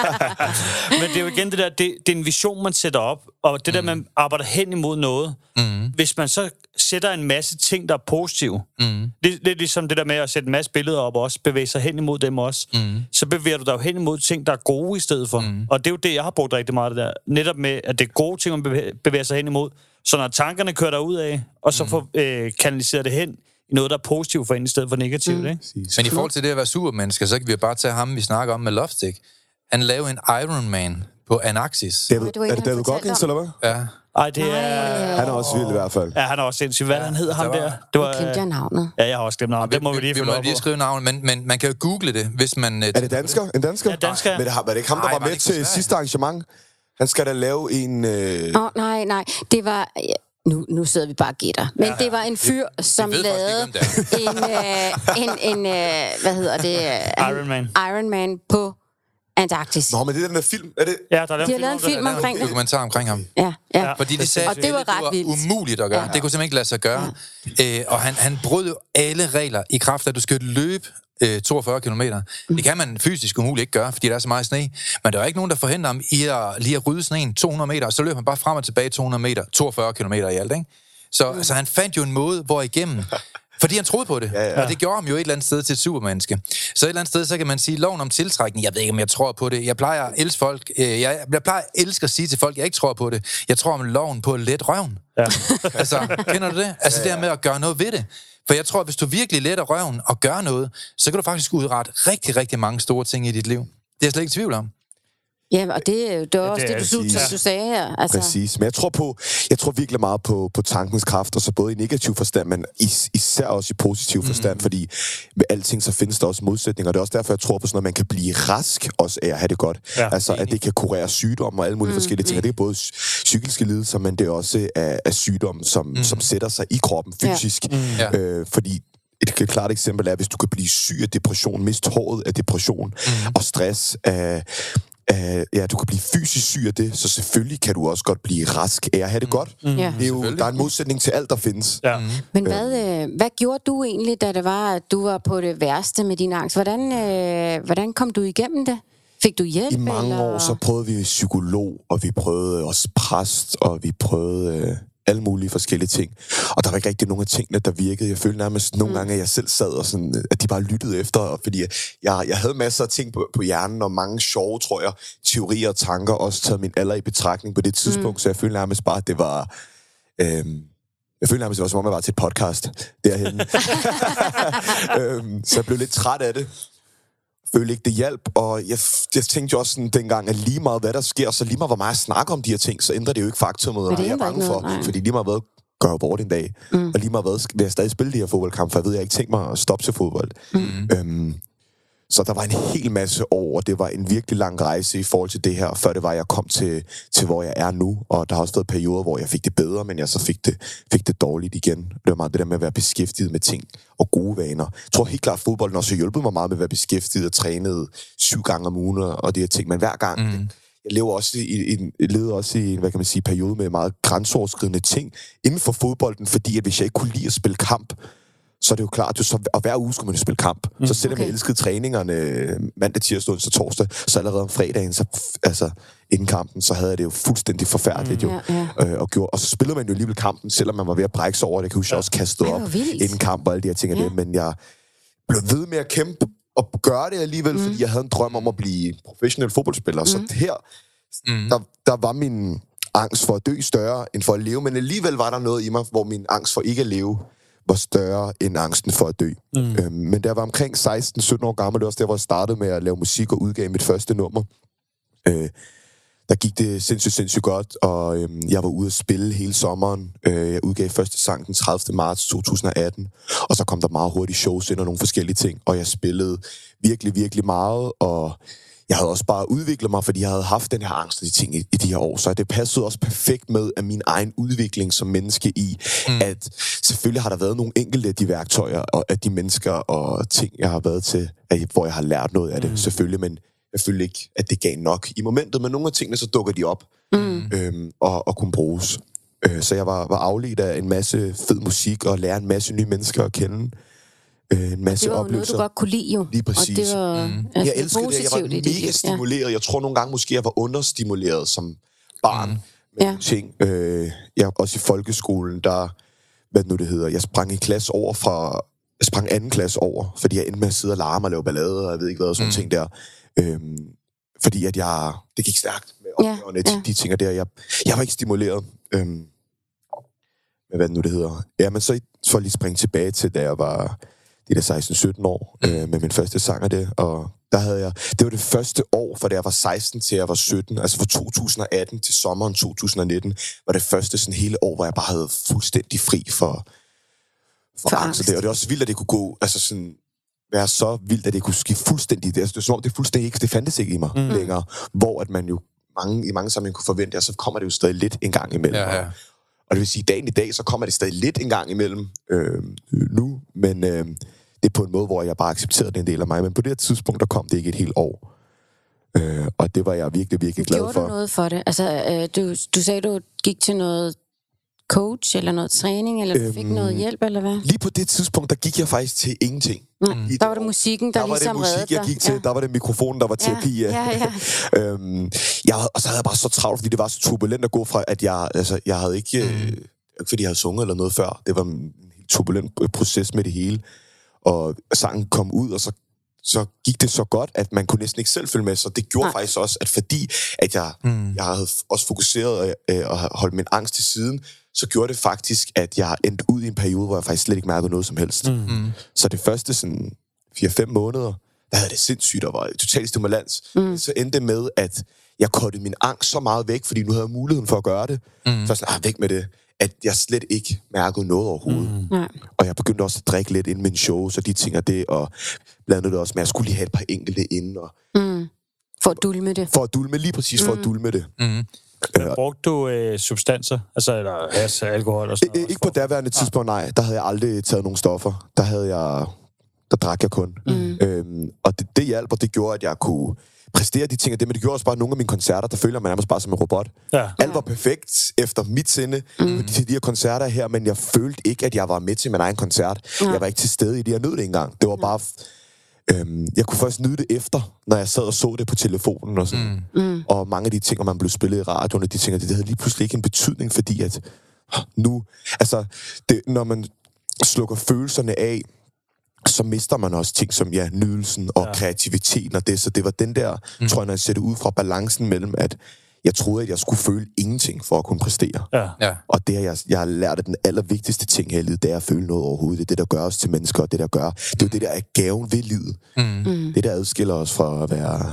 (laughs) Men det er jo igen det der, det, det er en vision, man sætter op, og det der, man arbejder hen imod noget. Mm. Hvis man så sætter en masse ting, der er positive, mm. det, det er ligesom det der med at sætte en masse billeder op og også bevæge sig hen imod dem også, mm. så bevæger du dig jo hen imod ting, der er gode i stedet for. Mm. Og det er jo det, jeg har brugt rigtig meget af det der. Netop med, at det er gode ting, man bevæger, sig hen imod. Så når tankerne kører dig ud af, og så får øh, kanaliseret det hen i noget, der er positivt for en, i stedet for negativt, mm. ikke? Men i forhold til det at være supermenneske, så kan vi bare tage ham, vi snakker om med Lovestick. Han lavede en Ironman på Anaxis. David, er det David Goggins, eller hvad? Ja. Ej, det er... Han er også vild i hvert fald. Ja, han er også sindssygt. Hvad ja, han hedder ham der var- der? Det var, Kendte jeg navnet? Ja, jeg har også glemt navnet. Det må vi lige vi må lige skrive navnet, men, men man kan jo google det, hvis man... øh, Er det dansker? En dansker? Ja, dansker. Men det har, var det ikke ham, der var var det med ikke til sidste arrangement? Han skal da lave en... Øh... Åh, oh, nej, nej. Det var... Nu, nu sidder vi bare og gætter. Men ja, det var en fyr, som ved faktisk lavede en, øh, en, en øh, hvad hedder det? øh, (laughs) Iron Man. Iron Man på Antarktis. Nå, men det er den der film. Er det... Ja, der er De har lavet en film om omkring det. dokumentar omkring ham. Ja, ja. Fordi de sagde, Og det var at ret det var vildt. umuligt at gøre. Ja. Det kunne simpelthen ikke lade sig gøre. Ja. Øh, og han, han brød jo alle regler i kraft af, at du skal løbe øh, 42 km. Mm. Det kan man fysisk umuligt ikke gøre, fordi der er så meget sne. Men der er ikke nogen, der forhindrer ham i at, lige at rydde sneen 200 meter, og så løber han bare frem og tilbage 200 meter, 42 km i alt, ikke? Så, Mm. så han fandt jo en måde, hvor igennem... Fordi han troede på det. Ja, ja. Og det gjorde ham jo et eller andet sted til et supermenneske. Så et eller andet sted, så kan man sige, loven om tiltrækning, jeg ved ikke, om jeg tror på det. Jeg plejer at elske folk. øh, Jeg, jeg plejer at elske at sige til folk, jeg ikke tror på det. Jeg tror om loven på let røven. Ja. (laughs) altså, kender du det? Altså det her med at gøre noget ved det. For jeg tror, at hvis du virkelig letter røven og gør noget, så kan du faktisk udrette rigtig, rigtig mange store ting i dit liv. Det er jeg slet ikke i tvivl om. Ja, og det, er jo- det var også det det, er du, du, du sagde her. Altså, Præcis. Men jeg tror på, jeg tror virkelig meget på, på tankens kraft, og så både i negativ forstand, men is, især også i positiv Mm. forstand, fordi med alting, så findes der også modsætninger. Og det er også derfor, jeg tror på sådan noget, man kan blive rask også af at have det godt. Ja, altså, at det kan kurere sygdomme og alle mulige mm. forskellige ting. Og det er både psy- psykiske lidelser, men det er også af, af sygdomme, som, mm. som sætter sig i kroppen Ja. fysisk. Mm. Ja. Øh, fordi et klart eksempel er, hvis du kan blive syg af depression, miste håret af depression mm. og stress af, af, ja, du kan blive fysisk syg af det, så selvfølgelig kan du også godt blive rask af at have det godt. Mm. Det er jo, der er en modsætning til alt, der findes. Ja. Men hvad, øh, hvad gjorde du egentlig, da det var, at du var på det værste med din angst? Hvordan, øh, hvordan kom du igennem det? Fik du hjælp? I mange eller? år, så prøvede vi psykolog, og vi prøvede også præst, og vi prøvede øh, alle mulige forskellige ting. Og der var ikke rigtig nogen af tingene, der virkede. Jeg følte nærmest nogle gange, at jeg selv sad, og sådan, at de bare lyttede efter, og fordi jeg, jeg havde masser af ting på, på hjernen, og mange sjove, tror jeg, teorier og tanker, også taget min alder i betragtning på det tidspunkt, mm. så jeg følte nærmest bare, at det var... Øhm, jeg følte nærmest, det var som om, jeg var til et podcast derhenne. (laughs) (laughs) øhm, så jeg blev lidt træt af det følte ikke, det hjalp, og jeg, jeg tænkte jo også sådan dengang, at lige meget hvad der sker, så lige meget hvor meget jeg snakker om de her ting, så ændrer det jo ikke faktummet, det og jeg er bange for, noget, nej. fordi lige meget hvad gør jeg bort en dag, mm. og lige meget hvad vil jeg stadig spille de her fodboldkampe, for jeg ved, jeg ikke tænkt mig at stoppe til fodbold. Mm. Øhm, så der var en hel masse år, og det var en virkelig lang rejse i forhold til det her, før det var, jeg kom til, til hvor jeg er nu. Og der har også været perioder, hvor jeg fik det bedre, men jeg så fik det, fik det dårligt igen. Det var meget det der med at være beskæftiget med ting og gode vaner. Jeg tror helt klart, at fodbolden også hjulpet mig meget med at være beskæftiget og trænet syv gange om ugen og de her ting. Men hver gang, mm. jeg lever også i, jeg levede også i en, hvad kan man sige, periode med meget grænseoverskridende ting inden for fodbolden, fordi at hvis jeg ikke kunne lide at spille kamp, så er det jo klart, at, du så, og hver uge skulle man jo spille kamp. Mm, så selvom okay. jeg elskede træningerne øh, mandag, tirsdag, onsdag, torsdag, så allerede om fredagen, så, altså inden kampen, så havde jeg det jo fuldstændig forfærdeligt mm, jo. ja, Øh, og, gjorde, og så spillede man jo alligevel kampen, selvom man var ved at brække sig over det. Jeg kan huske, jeg også kastede op vildt. inden kamp og alle de her ting Ja. det, men jeg blev ved med at kæmpe og gøre det alligevel, mm. fordi jeg havde en drøm om at blive professionel fodboldspiller. Mm. Så her, mm. der, der var min angst for at dø større end for at leve, men alligevel var der noget i mig, hvor min angst for ikke at leve var større end angsten for at dø. Mm. Øhm, men da jeg var omkring 16-17 år gammel, det var også der, hvor jeg startede med at lave musik og udgav mit første nummer. Øh, der gik det sindssygt, sindssygt godt, og øhm, jeg var ude at spille hele sommeren. Øh, jeg udgav første sang den 30. marts 2018, og så kom der meget hurtigt shows ind og nogle forskellige ting, og jeg spillede virkelig, virkelig meget, og jeg havde også bare udviklet mig, fordi jeg havde haft den her angst og de ting i, i de her år. Så det passede også perfekt med af min egen udvikling som menneske i, mm. at selvfølgelig har der været nogle enkelte af de værktøjer og af de mennesker og ting, jeg har været til, at, hvor jeg har lært noget af det, mm. selvfølgelig, men jeg følte ikke, at det gav nok i momentet, men nogle af tingene, så dukker de op mm. øhm, og, og kunne bruges. Øh, så jeg var, var afledt af en masse fed musik og lære en masse nye mennesker at kende. Øh, en masse Det var oplevelser. noget, du godt kunne lide jo. Lige præcis. Og det var mm. altså, jeg elskede det. Jeg var mega stimuleret. Jeg tror nogle gange måske, jeg var understimuleret som barn mm. med Ja. ja. ting. Øh, jeg også i folkeskolen, der, hvad nu det hedder, jeg sprang i klasse over fra, jeg sprang anden klasse over, fordi jeg endte med at sidde og larme og lave ballade, og jeg ved ikke hvad, og sådan mm. ting der. Øhm, fordi at jeg, det gik stærkt med Ja, opgaverne, ja, ja. ja. de ting der. Jeg, jeg var ikke stimuleret. Øhm, med hvad nu det hedder. Ja, men så for lige at springe tilbage til, da jeg var de der 16-17 år, øh, med min første sang af det, og der havde jeg, det var det første år, fra da jeg var 16 til jeg var 17, altså fra 2018 til sommeren 2019, var det første sådan hele år, hvor jeg bare havde fuldstændig fri for, for, For angst. angst. Og det, og det er også vildt, at det kunne gå, altså sådan, være så vildt, at det kunne ske fuldstændig. Det, altså, det er som om, det fuldstændig ikke, det fandtes ikke i mig mm. længere. Hvor at man jo mange, i mange sammenhæng kunne forvente, og så kommer det jo stadig lidt en gang imellem. Ja, ja. Og det vil sige, dagen i dag, så kommer det stadig lidt en gang imellem øh, nu, men øh, det er på en måde, hvor jeg bare accepterede det en del af mig. Men på det her tidspunkt, der kom det ikke et helt år. Øh, og det var jeg virkelig, virkelig glad Gjorde for. du noget for det? Altså, øh, du, du sagde, du gik til noget coach, eller noget træning, eller du fik Øhm, noget hjælp, eller hvad? Lige på det tidspunkt, der gik jeg faktisk til ingenting. Nej, I der var det musikken, der, der var det ligesom musik, jeg gik til. Ja. Der var det mikrofonen, der var terapi. Ja, ja, ja. (laughs) øhm, jeg, og så havde jeg bare så travlt, fordi det var så turbulent at gå fra, at jeg, altså, jeg havde ikke... Mm. Øh, fordi jeg havde sunget eller noget før. Det var en helt turbulent øh, proces med det hele. Og sangen kom ud, og så, så gik det så godt, at man kunne næsten ikke selv følge med. Så det gjorde. Nej. faktisk også, at fordi at jeg, mm. jeg havde også fokuseret øh, og holdt min angst til siden, så gjorde det faktisk, at jeg endte ud i en periode, hvor jeg faktisk slet ikke mærkede noget som helst. Mm. Så det første sådan 4-5 måneder, der havde det sindssygt og var total stimulans. Mm. Så endte det med, at jeg kottede min angst så meget væk, fordi nu havde jeg muligheden for at gøre det. Mm. Så sådan, ah, væk med det. At jeg slet ikke mærkede noget overhovedet. Mm. Nej. Og jeg begyndte også at drikke lidt inden min show, så de ting og det, og blandede det også med, at jeg skulle lige have et par enkelte inden, og For at dulme det. for at dulme, lige præcis for at dulme det. Mm. Men brugte du øh, substanser? Altså, eller has, alkohol og sådan Øh, noget? ikke på daværende tidspunkt, nej. Der havde jeg aldrig taget nogen stoffer. Der havde jeg... Der drak jeg kun. Mm. Øhm, og det, det hjalp, og det gjorde, at jeg kunne præstere de ting og det, men det gjorde også bare nogle af mine koncerter, der føler man nærmest bare som en robot. Ja. Alt var perfekt efter mit sinde mm. til de her koncerter her, men jeg følte ikke, at jeg var med til min egen koncert. Ja. Jeg var ikke til stede i det. Jeg nød det engang. Det var bare... Øhm, jeg kunne først nyde det efter, når jeg sad og så det på telefonen og sådan. Mm. Og mange af de ting, man blev spillet i radioen, og de ting, det havde lige pludselig ikke en betydning, fordi at nu... Altså, det, når man slukker følelserne af, så mister man også ting som ja, nydelsen og ja. kreativiteten og det. Så det var den der, mm. tror jeg, når jeg ser det ud fra balancen mellem, at jeg troede, at jeg skulle føle ingenting for at kunne præstere. Ja. Ja. Og det har jeg, jeg har lært, at den allervigtigste ting her i livet, det er at føle noget overhovedet. Det er det, der gør os til mennesker, og det, der gør... Det er jo det, der er gaven ved livet. Mm. Det, der adskiller os fra at være...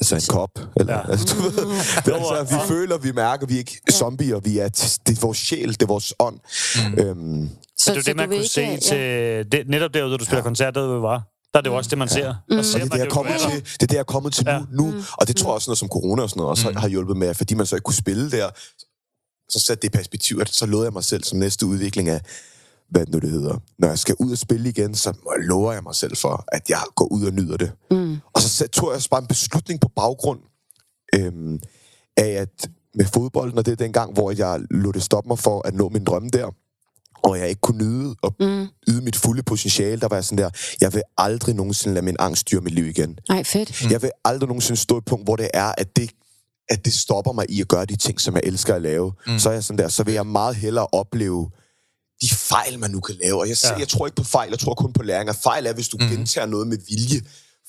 Altså en kop, eller... Ja. Ja. Altså, du ved, (laughs) det er, altså, vi føler, vi mærker, vi er ikke zombier, vi er... Det er vores sjæl, det er vores ånd. Mm. Øhm, Så, det er jo det, man kunne se ikke- til... Det, netop derude, du spiller ja. koncert, derude, var. Der er det jo også det, man ser. Der ser Og det er man det, jeg er kommet til, det er det, jeg er kommet til Ja. nu, nu. Og det tror jeg også noget som corona og sådan noget også har hjulpet med, fordi man så ikke kunne spille der. Så satte det i perspektiv, at så lovede jeg mig selv som næste udvikling af, hvad nu det hedder. Når jeg skal ud og spille igen, så lover jeg mig selv for, at jeg går ud og nyder det. Mm. Og så tog jeg også bare en beslutning på baggrund øhm, af, at med fodbolden, og det er dengang, hvor jeg lod det stoppe mig for at nå min drømme der, og jeg ikke kunne nyde og mm. yde mit fulde potentiale, der var jeg sådan der, jeg vil aldrig nogensinde lade min angst styre mit liv igen. Nej, fedt. Mm. Jeg vil aldrig nogensinde stå i et punkt, hvor det er, at det, at det stopper mig i at gøre de ting, som jeg elsker at lave. Mm. Så er jeg sådan der, så vil jeg meget hellere opleve de fejl, man nu kan lave. Og jeg, ja. Jeg tror ikke på fejl, jeg tror kun på læring. Og fejl er, hvis du mm. gentager noget med vilje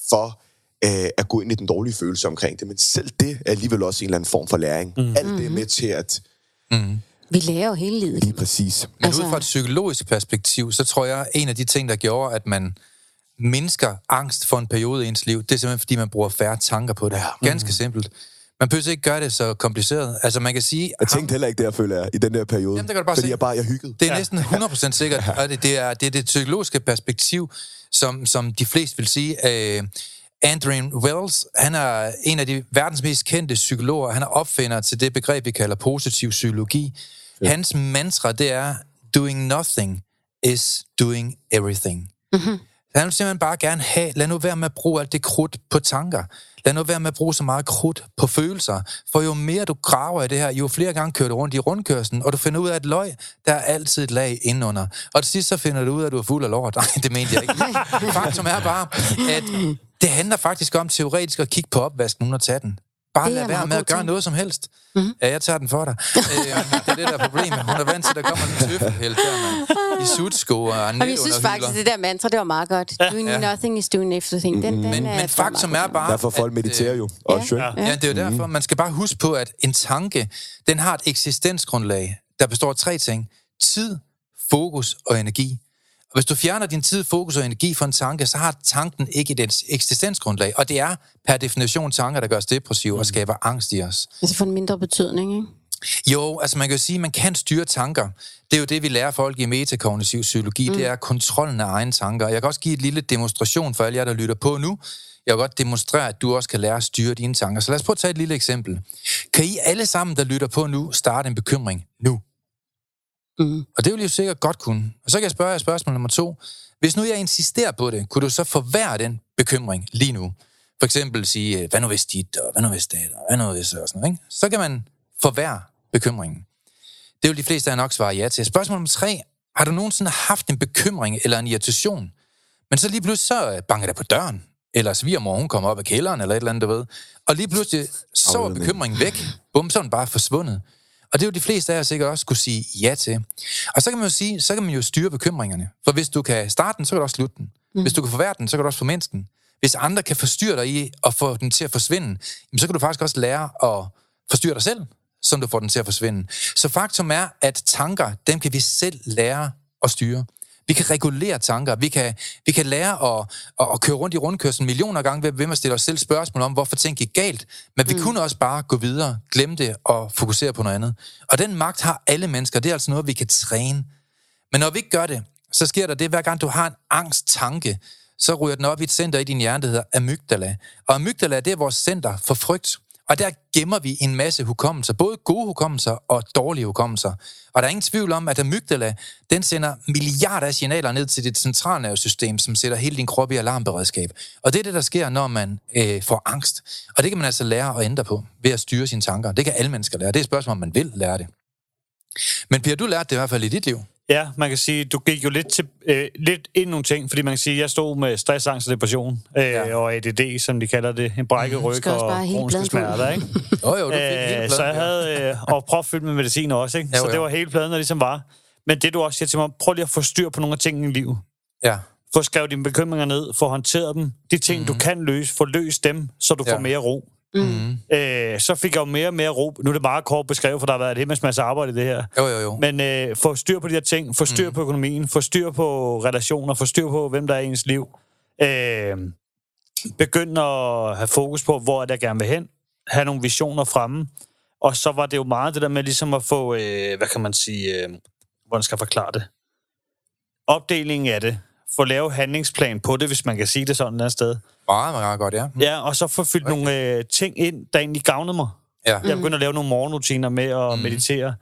for øh, at gå ind i den dårlige følelse omkring det. Men selv det er alligevel også en eller anden form for læring. Mm. Alt det er med til at... Vi lærer jo hele livet. Lige præcis. Men Altså- ud fra et psykologisk perspektiv, så tror jeg, at en af de ting, der gjorde, at man mindsker angst for en periode i ens liv, det er simpelthen, fordi man bruger færre tanker på det. Ja. Ganske simpelt. Man behøver ikke gøre det så kompliceret. Altså, man kan sige... Jeg tænkte heller ikke det, jeg føler jeg, i den der periode. Jamen, det kan du bare fordi se. jeg bare jeg hyggede. Det er ja. næsten 100% sikkert, og det, det, er, det er det psykologiske perspektiv, som, som de fleste vil sige, øh, Andrew Wells, han er en af de verdens mest kendte psykologer. Han er opfinder til det begreb, vi kalder positiv psykologi. Ja. Hans mantra, det er, doing nothing is doing everything. Mm-hmm. Han vil simpelthen bare gerne have, lad nu være med at bruge alt det krudt på tanker. Lad nu være med at bruge så meget krudt på følelser. For jo mere du graver i det her, jo flere gange kører du rundt i rundkørslen, og du finder ud af, at løg, der er altid et lag indenunder. Og til sidst så finder du ud af, at du er fuld af lort. (laughs) Nej, det mente jeg ikke. (laughs) Faktum er bare, at det handler faktisk om teoretisk at kigge på opvasken, uden at tage den. Bare lad være med at gøre ting. noget som helst. Mm-hmm. Ja, jeg tager den for dig. (laughs) øh, det er det der problem. Hun er vant til, at der kommer en tøffelhelt der, man. I sutsko og Og jeg synes faktisk, at det der mantra, det var meget godt. Doing ja. nothing is doing everything. Den, den men, er men faktum er bare... Derfor folk mediterer jo også, ja. ja, det er jo derfor. Man skal bare huske på, at en tanke, den har et eksistensgrundlag, der består af tre ting. Tid, fokus og energi. Og hvis du fjerner din tid, fokus og energi fra en tanke, så har tanken ikke et eksistensgrundlag. Og det er per definition tanker, der gør os depressive mm. og skaber angst i os. Altså for en mindre betydning, ikke? Jo, altså man kan jo sige, at man kan styre tanker. Det er jo det, vi lærer folk i metakognitiv psykologi. Mm. Det er kontrollen af egne tanker. Jeg kan også give et lille demonstration for alle jer, der lytter på nu. Jeg vil godt demonstrere, at du også kan lære at styre dine tanker. Så lad os prøve at tage et lille eksempel. Kan I alle sammen, der lytter på nu, starte en bekymring nu? Mm. Og det vil I jo sikkert godt kunne. Og så kan jeg spørge jer spørgsmål nummer to. Hvis nu jeg insisterer på det, kunne du så forværre den bekymring lige nu? For eksempel sige, hvad nu hvis dit, og hvad nu hvis det, og hvad nu hvis og sådan noget, ikke? Så kan man forværre bekymringen. Det vil de fleste af nok svare ja til. Spørgsmål nummer tre. Har du nogensinde haft en bekymring eller en irritation, men så lige pludselig så banker det på døren, eller svigermor, hun kommer op af kælderen, eller et eller andet, du ved. Og lige pludselig, så er bekymringen væk. Bum, så er den bare forsvundet. Og det er jo de fleste af jer sikkert også kunne sige ja til. Og så kan man jo sige, så kan man jo styre bekymringerne. For hvis du kan starte den, så kan du også slutte den. Mm. Hvis du kan forværre den, så kan du også formindske den. Hvis andre kan forstyrre dig i at få den til at forsvinde, så kan du faktisk også lære at forstyrre dig selv, som du får den til at forsvinde. Så faktum er, at tanker, dem kan vi selv lære at styre. Vi kan regulere tanker. Vi kan, vi kan lære at, at, at køre rundt i rundkørslen millioner gange ved, ved at stille os selv spørgsmål om, hvorfor ting gik galt. Men vi mm. kunne også bare gå videre, glemme det og fokusere på noget andet. Og den magt har alle mennesker. Det er altså noget, vi kan træne. Men når vi ikke gør det, så sker der det, hver gang du har en angst-tanke, så ryger den op i et center i din hjerne, der hedder amygdala. Og amygdala, det er vores center for frygt. Og der gemmer vi en masse hukommelser, både gode hukommelser og dårlige hukommelser. Og der er ingen tvivl om, at amygdala, den sender milliarder af signaler ned til dit centralnervesystem, som sætter hele din krop i alarmberedskab. Og det er det, der sker, når man øh, får angst. Og det kan man altså lære at ændre på ved at styre sine tanker. Det kan alle mennesker lære. Det er et spørgsmål, om man vil lære det. Men Pia, du lærte det i hvert fald i dit liv. Ja, man kan sige, du gik jo lidt, til, øh, lidt ind i nogle ting, fordi man kan sige, jeg stod med stress, angst og depression, øh, ja. og ADD, som de kalder det, en brækket mm, ryg og kroniske smerter, ikke? (laughs) jo, jo, du fik øh, Så jeg havde, øh, og prøv fyldt med medicin også, ikke? Jo, så det var hele pladen, der ligesom var. Men det du også siger til mig, prøv lige at få styr på nogle af tingene i livet. Ja. Få skrevet dine bekymringer ned, få håndteret dem. De ting, mm. du kan løse, få løst dem, så du ja. får mere ro. Mm. Øh, så fik jeg jo mere og mere ro. Nu er det meget kort beskrevet, for der har været et helt masse arbejde i det her. Jo, jo, jo. Men øh, få styr på de her ting, få styr mm. på økonomien, få styr på relationer, få styr på, hvem der er i ens liv. Øh, begynd at have fokus på, hvor jeg gerne vil hen. Have nogle visioner fremme. Og så var det jo meget det der med ligesom at få, øh, hvad kan man sige, øh, hvordan skal jeg forklare det? Opdelingen af det få lavet handlingsplan på det, hvis man kan sige det sådan et sted. Meget, meget godt, ja. Mm. Ja, og så få fyldt okay. nogle øh, ting ind, der egentlig gavnede mig. Ja. Jeg begyndte at lave nogle morgenrutiner med at mm. meditere,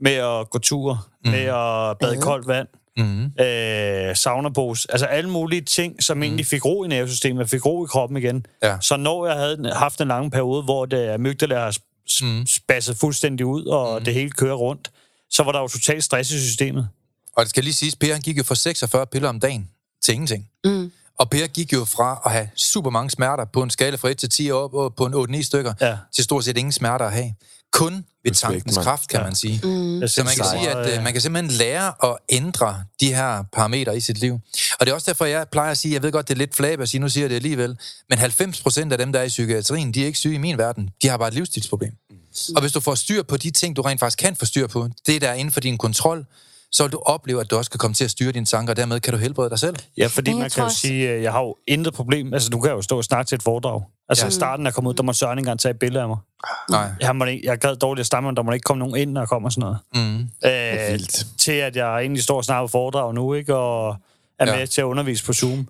med at gå tur, mm. med at bade i koldt vand, mm. øh, saunapose. Altså alle mulige ting, som mm. egentlig fik ro i nervesystemet, fik ro i kroppen igen. Ja. Så når jeg havde haft en lang periode, hvor det amygdala har mm. spasset fuldstændig ud, og mm. det hele kører rundt, så var der jo totalt stress i systemet. Og det skal lige siges, Per han gik jo for 46 piller om dagen til ingenting. Mm. Og Per gik jo fra at have super mange smerter på en skala fra 1 til 10 op på en 8-9 stykker, ja. til stort set ingen smerter at have. Kun ved tankens kraft, kan ja. man sige. Mm. Så man kan sige, at uh, man kan simpelthen lære at ændre de her parametre i sit liv. Og det er også derfor, jeg plejer at sige, jeg ved godt, det er lidt flab at sige, nu siger jeg det alligevel, men 90% af dem, der er i psykiatrien, de er ikke syge i min verden. De har bare et livsstilsproblem. Mm. Og hvis du får styr på de ting, du rent faktisk kan få styr på, det der er inden for din kontrol, så vil du opleve, at du også kan komme til at styre dine tanker, og dermed kan du helbrede dig selv. Ja, fordi man kan jo sige, at jeg har jo intet problem. Altså, du kan jo stå og snakke til et foredrag. Altså, ja. starten er kommet ud, der må Søren ikke engang tage et billede af mig. Nej. Jeg, må ikke, jeg gad dårligt at stamme, der må ikke komme nogen ind, når jeg kommer sådan noget. Mm. Øh, Vildt. Til at jeg egentlig står og snakker på foredrag nu, ikke? Og er ja. med til at undervise på Zoom. Mm.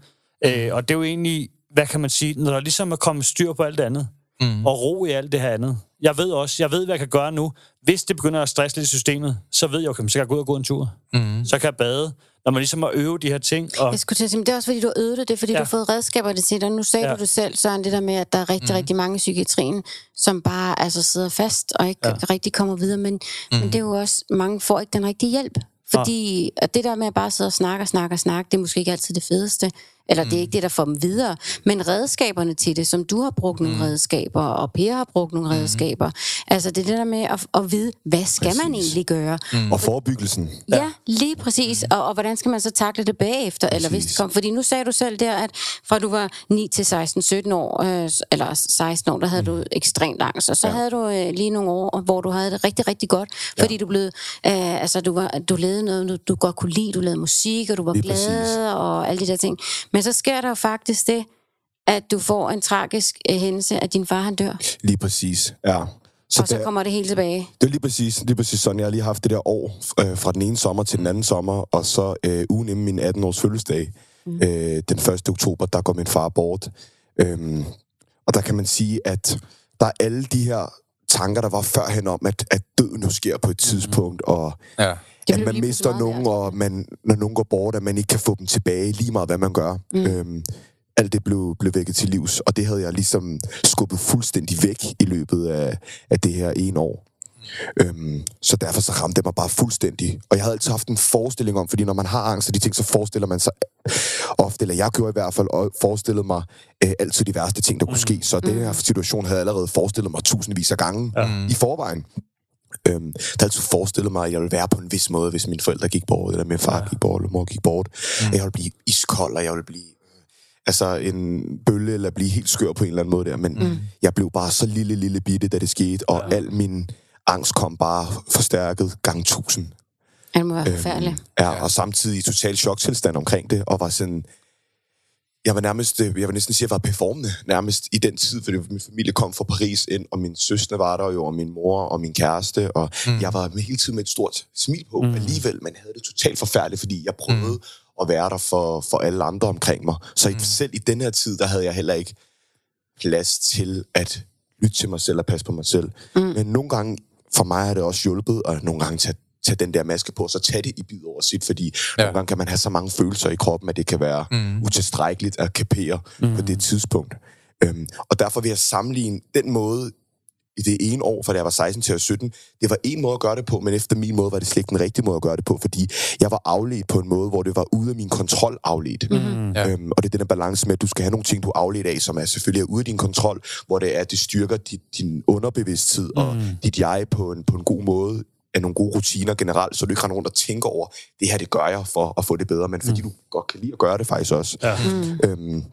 Øh, og det er jo egentlig hvad kan man sige, når der ligesom er kommet styr på alt det andet, mm. og ro i alt det her andet. Jeg ved også, jeg ved, hvad jeg kan gøre nu. Hvis det begynder at stresse lidt i systemet, så ved jeg, okay, så kan jeg gå ud og gå en tur. Mm. Så kan jeg bade. Når man ligesom har øvet de her ting. Og... Jeg skulle til at sige, men det er også fordi, du har øvet det. Det er fordi, ja. du har fået redskaberne til det. Nu sagde ja. du det selv, Søren, det der med, at der er rigtig, mm. rigtig mange i psykiatrien, som bare altså, sidder fast og ikke ja. rigtig kommer videre. Men, mm. men det er jo også, mange får ikke den rigtige hjælp. Fordi at det der med at bare sidde og snakke og snakke og snakke, det er måske ikke altid det fedeste. Eller mm. det er ikke det, der får dem videre. Men redskaberne til det, som du har brugt nogle mm. redskaber, og Per har brugt nogle mm. redskaber. Altså det er det der med at, at vide, hvad skal præcis. man egentlig gøre? Mm. Og forebyggelsen. Ja, ja lige præcis. Og, og hvordan skal man så takle det bagefter? Præcis. Eller hvis det kom? Fordi nu sagde du selv der, at fra du var 9 til 16-17 år, øh, eller 16 år, der havde mm. du ekstremt angst. Og så ja. havde du øh, lige nogle år, hvor du havde det rigtig, rigtig godt. Fordi ja. du blev, øh, altså du, var, du lavede noget, du, du godt kunne lide. Du lavede musik, og du var lige glad, præcis. og alle de der ting. Men så sker der jo faktisk det, at du får en tragisk uh, hændelse, at din far han dør. Lige præcis, ja. Så og så der, kommer det helt tilbage. Det er lige præcis, lige præcis sådan. Jeg har lige haft det der år øh, fra den ene sommer til den anden sommer, og så øh, ugen inden min 18-års fødselsdag, mm. øh, den 1. oktober, der går min far bort. Øhm, og der kan man sige, at der er alle de her tanker, der var førhen om, at, at døden nu sker på et tidspunkt, og ja at man mister nogen, og man, når nogen går bort, at man ikke kan få dem tilbage, lige meget hvad man gør. Mm. Øhm, alt det blev, blev vækket til livs, og det havde jeg ligesom skubbet fuldstændig væk i løbet af, af det her ene år. Øhm, så derfor så ramte det mig bare fuldstændig. Og jeg havde altid haft en forestilling om, fordi når man har angst og de ting, så forestiller man sig ofte, eller jeg gjorde i hvert fald, og forestillede mig øh, altid de værste ting, der kunne mm. ske. Så mm. den her situation havde jeg allerede forestillet mig tusindvis af gange ja. i forvejen. Øhm, der altid forestillet mig, at jeg ville være på en vis måde, hvis mine forældre gik bort, eller min far ja. gik bort, eller mor gik bort. Mm. Jeg ville blive iskold, og jeg ville blive altså en bølle, eller blive helt skør på en eller anden måde der. Men mm. jeg blev bare så lille, lille bitte, da det skete, og ja. al min angst kom bare forstærket gang tusind. Det må være øhm, forfærdeligt. Ja, og samtidig i total choktilstand omkring det, og var sådan, jeg var nærmest, øh, jeg vil næsten sige, at jeg var performende nærmest i den tid, fordi min familie kom fra Paris ind, og min søster var der jo, og min mor og min kæreste, og mm. jeg var med hele tiden med et stort smil på mm. alligevel, men havde det totalt forfærdeligt, fordi jeg prøvede mm. at være der for, for alle andre omkring mig. Så mm. selv i den her tid, der havde jeg heller ikke plads til at lytte til mig selv og passe på mig selv. Mm. Men nogle gange, for mig har det også hjulpet, og nogle gange tage tage den der maske på, så tage det i bid over sit, fordi ja. nogle gange kan man have så mange følelser i kroppen, at det kan være mm. utilstrækkeligt at kapere mm. på det tidspunkt. Øhm, og derfor vil jeg sammenligne den måde, i det ene år, fra da jeg var 16 til 17, det var en måde at gøre det på, men efter min måde var det slet ikke den rigtige måde at gøre det på, fordi jeg var afledt på en måde, hvor det var ude af min kontrol afledt. Mm-hmm. Ja. Øhm, og det er den der balance med, at du skal have nogle ting, du er afledt af, som er selvfølgelig er ude af din kontrol, hvor det er, at det styrker dit, din underbevidsthed mm. og dit jeg på en, på en god måde, af nogle gode rutiner generelt, så du ikke render rundt og tænker over, det her, det gør jeg for at få det bedre, men fordi mm. du godt kan lide at gøre det faktisk også. Ja. Mm. Øhm,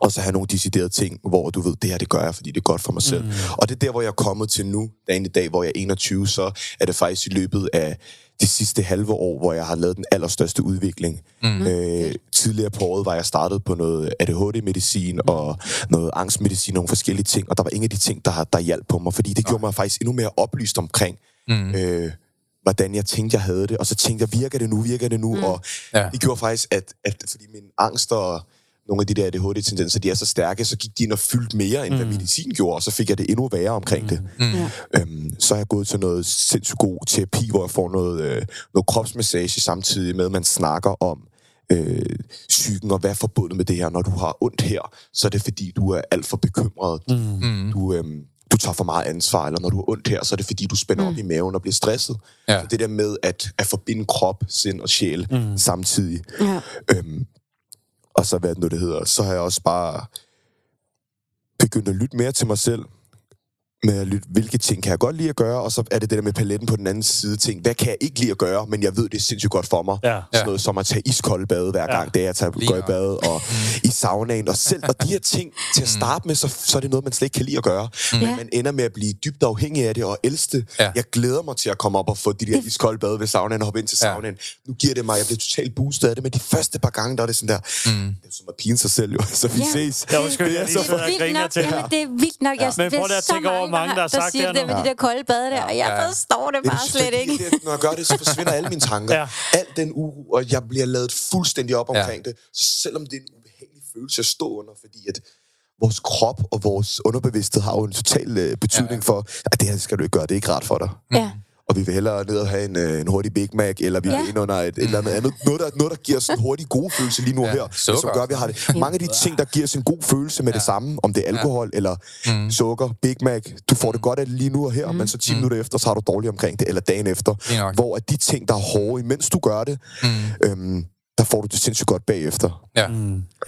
og så have nogle deciderede ting, hvor du ved, det her, det gør jeg, fordi det er godt for mig selv. Mm. Og det er der, hvor jeg er kommet til nu, dagen i dag, hvor jeg er 21, så er det faktisk i løbet af de sidste halve år, hvor jeg har lavet den allerstørste udvikling. Mm. Øh, tidligere på året var jeg startet på noget ADHD-medicin mm. og noget angstmedicin, nogle forskellige ting, og der var ingen af de ting, der, der hjalp på mig, fordi det gjorde mig faktisk endnu mere oplyst omkring, mm. øh, hvordan jeg tænkte, jeg havde det. Og så tænkte jeg, virker det nu, virker det nu? Mm. Og ja. det gjorde faktisk, at, at fordi min angst og nogle af de der ADHD-tendenser, de er så stærke, så gik de ind og fyldte mere, end mm. hvad medicin gjorde, og så fik jeg det endnu værre omkring mm. det. Mm. Øhm, så er jeg gået til noget sindssygt god terapi, hvor jeg får noget, øh, noget kropsmassage samtidig med, at man snakker om øh, psyken, og hvad er forbundet med det her. Når du har ondt her, så er det fordi, du er alt for bekymret. Mm. Du, øh, du tager for meget ansvar, eller når du har ondt her, så er det fordi, du spænder mm. op i maven og bliver stresset. Ja. Så det der med at, at forbinde krop, sind og sjæl mm. samtidig. Ja. Øhm, og så hvad det nu det hedder, så har jeg også bare begyndt at lytte mere til mig selv, med at lytte, hvilke ting kan jeg godt lide at gøre, og så er det det der med paletten på den anden side ting. Hvad kan jeg ikke lide at gøre, men jeg ved, det er sindssygt godt for mig. Ja. Sådan noget som at tage iskold bad hver gang, ja. det er, jeg tager, går i bad, og i saunaen, og selv, og de her ting, til at starte med, så, så er det noget, man slet ikke kan lide at gøre. Mm. Men man ender med at blive dybt afhængig af det, og ældste. Ja. Jeg glæder mig til at komme op og få de der iskold bad ved saunaen, og hoppe ind til saunaen. Ja. Nu giver det mig, jeg bliver totalt boostet af det, men de første par gange, der er det sådan der, mm. det er som at pine sig selv, jo, (laughs) så vi ja. ses. Ja, undskyld, det er så vildt nok, det er vildt nok, jeg Men prøv at tænke over mange, der har sagt det det med de der kolde bade der, og jeg forstår det bare slet ikke. Det, når jeg gør det, så forsvinder alle mine tanker. ja. Alt den uro, og jeg bliver lavet fuldstændig op omkring ja. det. Så selvom det er en ubehagelig følelse at stå under, fordi at vores krop og vores underbevidsthed har jo en total øh, betydning ja, ja. for, at det her skal du ikke gøre, det er ikke rart for dig. Ja. Og vi vil hellere ned og have en, øh, en hurtig Big Mac, eller vi Ja. ja. vil ind under et, et eller andet andet. Noget der, noget, der giver os en hurtig god følelse lige nu Ja, ja, her, sukker. som gør, at vi har det. Mange af de ting, der giver os en god følelse med ja. det samme, om det er alkohol eller mm. sukker, Big Mac, du får det godt af det lige nu og her, mm. men så 10 mm. minutter efter, så har du dårligt omkring det, eller dagen efter. Nok. Hvor at de ting, der er hårde, imens du gør det, mm. øhm, der får du det sindssygt godt bagefter. Ja.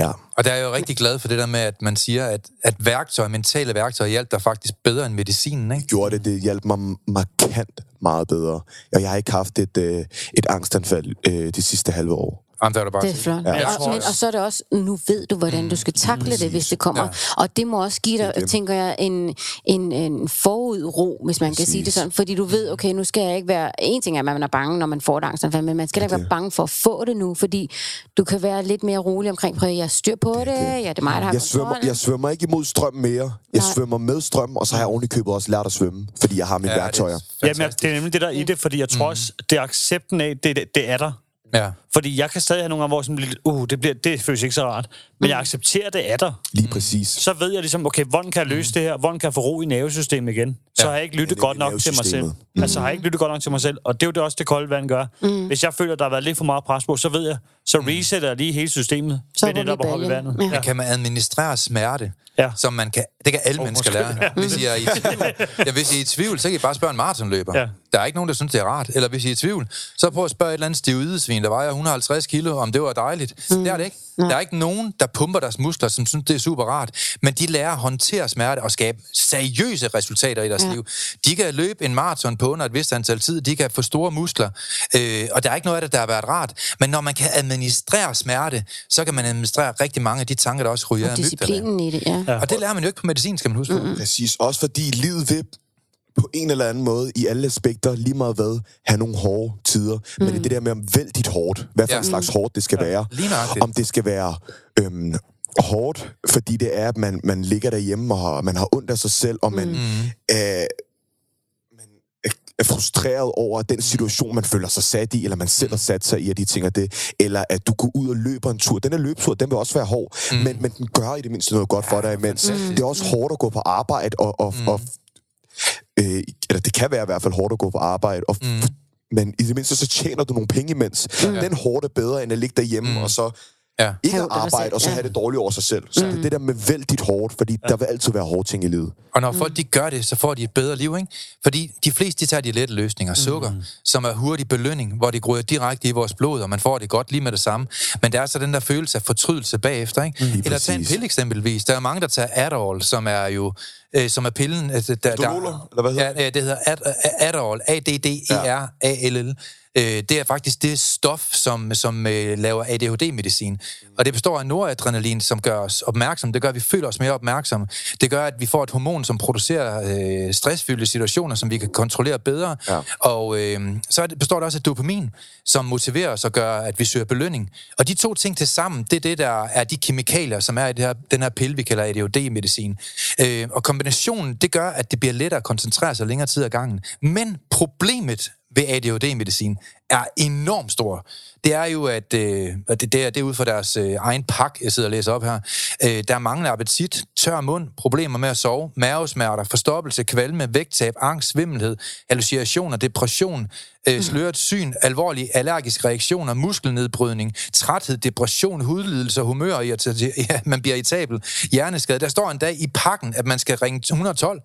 Ja. Og der er jeg jo rigtig glad for det der med, at man siger, at, at værktøj, mentale værktøjer hjælper dig faktisk bedre end medicinen, ikke? gjorde det, det hjalp mig markant meget bedre. Og jeg har ikke haft et, øh, et angstanfald øh, de sidste halve år. Jamen, der er det bare Det er flot. jeg Ja, tror og, men, og så er det også, nu ved du, hvordan du skal takle det, hvis det kommer. Ja. Og det må også give dig, Det er det. tænker jeg, en, en, en forudro, hvis man kan sige det Præcis. sådan. Fordi du ved, okay, nu skal jeg ikke være... En ting er, at man er bange, når man får et angstanfald, men man skal da ikke være bange for at få det nu, fordi du kan være lidt mere rolig omkring, prøv at jeg styr på det, ja, det er mig, der har Jeg svømmer, jeg svømmer ikke imod strøm mere. Jeg Nej. svømmer med strøm, og så har jeg i købet også lært at svømme, fordi jeg har mine ja, værktøjer. Jamen, jeg- det er nemlig det der i det, fordi jeg tror også, det er accepten af, det, det, det er der. Ja. Fordi jeg kan stadig have nogle gange, hvor sådan lidt, uh, det, bliver, det føles ikke så rart. Men jeg accepterer, det er der. Lige præcis. Så ved jeg ligesom, okay, hvordan kan jeg løse det her? Hvordan kan jeg få ro i nervesystemet igen? Så Ja. har jeg ikke lyttet Ja, godt nok til mig selv. nervesystemet. Altså, har jeg ikke lyttet godt nok til mig selv. Og det er jo det også det kolde vand gør. Hvis jeg føler, der har været lidt for meget pres på, så ved jeg, så resetter jeg lige hele systemet. Så ved det, der vi i vandet. Ja. Ja. Kan man administrere smerte, Ja. som man kan... Det kan alle oh, mennesker lære. Hvis I er i tvivl, (laughs) ja, hvis I er i tvivl, så kan I bare spørge en maratonløber. Ja. Der er ikke nogen, der synes, det er rart. Eller hvis I er i tvivl, så prøv at spørge et eller andet stividesvin, der vejer 150 kilo, om det var dejligt. Mm. Det er det ikke. Der er ikke nogen, der pumper deres muskler, som synes, det er super rart. Men de lærer at håndtere smerte og skabe seriøse resultater i deres ja. liv. De kan løbe en maraton på under et vist antal tid. De kan få store muskler. Øh, og der er ikke noget af det, der har været rart. Men når man kan administrere smerte, så kan man administrere rigtig mange af de tanker, der også ryger Og af disciplinen i det, ja. Og det lærer man jo ikke på medicin, skal man huske på. Mm. Præcis. Også fordi livet vil på en eller anden måde, i alle aspekter, lige meget hvad, have nogle hårde tider. Mm. Men det er det der med, om vælg dit hårdt. Hvad for Ja. en slags hårdt det skal ja. være. Om det skal være øhm, hårdt, fordi det er, at man, man ligger derhjemme, og har, man har ondt af sig selv, og man, mm. øh, er- er frustreret over den situation, man føler sig sat i, eller man selv har sat sig i, at de tænker det, eller at du går ud og løber en tur. Den her løbetur, den vil også være hård, mm. men, men den gør i det mindste noget godt for dig imens. Mm. Det er også hårdt at gå på arbejde, og, og, mm. og øh, eller det kan være i hvert fald hårdt at gå på arbejde, og, mm. men i det mindste så tjener du nogle penge imens. Mm. Den hårdt er bedre, end at ligge derhjemme, mm. og så Ja. ikke Have at arbejde, og så ja. have det dårligt over sig selv. Så mm. det er det der med vælg dit hårdt, fordi ja. der vil altid være hårde ting i livet. Og når folk de gør det, så får de et bedre liv, ikke? Fordi de fleste, de tager de lette løsninger. Sukker, mm. som er hurtig belønning, hvor det grøder direkte i vores blod, og man får det godt lige med det samme. Men der er så den der følelse af fortrydelse bagefter, ikke? Mm, Eller tag en pille eksempelvis. Der er mange, der tager Adderall, som er jo øh, som er pillen. Altså, der, Adderall, eller hvad hedder ja, ja, det hedder Ad- Adderall. A-D-D-E-R-A-L-L. Øh, det er faktisk det stof, som, som øh, laver ADHD-medicin. Og det består af noradrenalin, som gør os opmærksomme. Det gør, at vi føler os mere opmærksomme. Det gør, at vi får et hormon, som producerer øh, stressfyldte situationer, som vi kan kontrollere bedre. Ja. Og øh, så består det også af dopamin, som motiverer os og gør, at vi søger belønning. Og de to ting til sammen, det er det, der er de kemikalier, som er i det her, den her pille, vi kalder ADHD-medicin. Øh, og kombinationen, det gør, at det bliver lettere at koncentrere sig længere tid ad gangen. Men problemet ved ADHD-medicin er enormt stor. Det er jo, at øh, og det, det, er, det er ud fra deres øh, egen pak, jeg sidder og læser op her. Øh, der er manglende appetit, tør mund, problemer med at sove, mavesmerter, forstoppelse, kvalme, vægttab, angst, svimmelhed, hallucinationer, depression, øh, sløret syn, alvorlige allergiske reaktioner, muskelnedbrydning, træthed, depression, hudlidelser, humør, irrita- (laughs) ja, man bliver irritabel, hjerneskade. Der står en dag i pakken, at man skal ringe 112,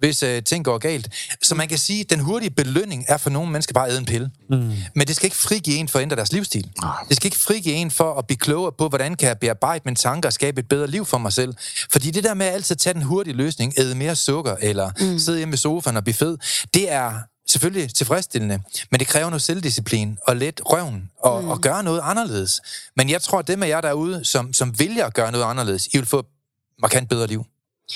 hvis øh, ting går galt. Så man kan sige, at den hurtige belønning er for nogle mennesker bare at æde en pille. Mm. Men det skal ikke frigive en for at ændre deres livsstil. Det skal ikke frigive en for at blive klogere på, hvordan kan jeg bearbejde mine tanker og skabe et bedre liv for mig selv. Fordi det der med at altid tage den hurtige løsning, æde mere sukker, eller mm. sidde hjemme i sofaen og blive fed, det er selvfølgelig tilfredsstillende, men det kræver noget selvdisciplin og let røven og, mm. og gøre noget anderledes. Men jeg tror, at dem af jer derude, som, som vælger at gøre noget anderledes, I vil få et markant bedre liv.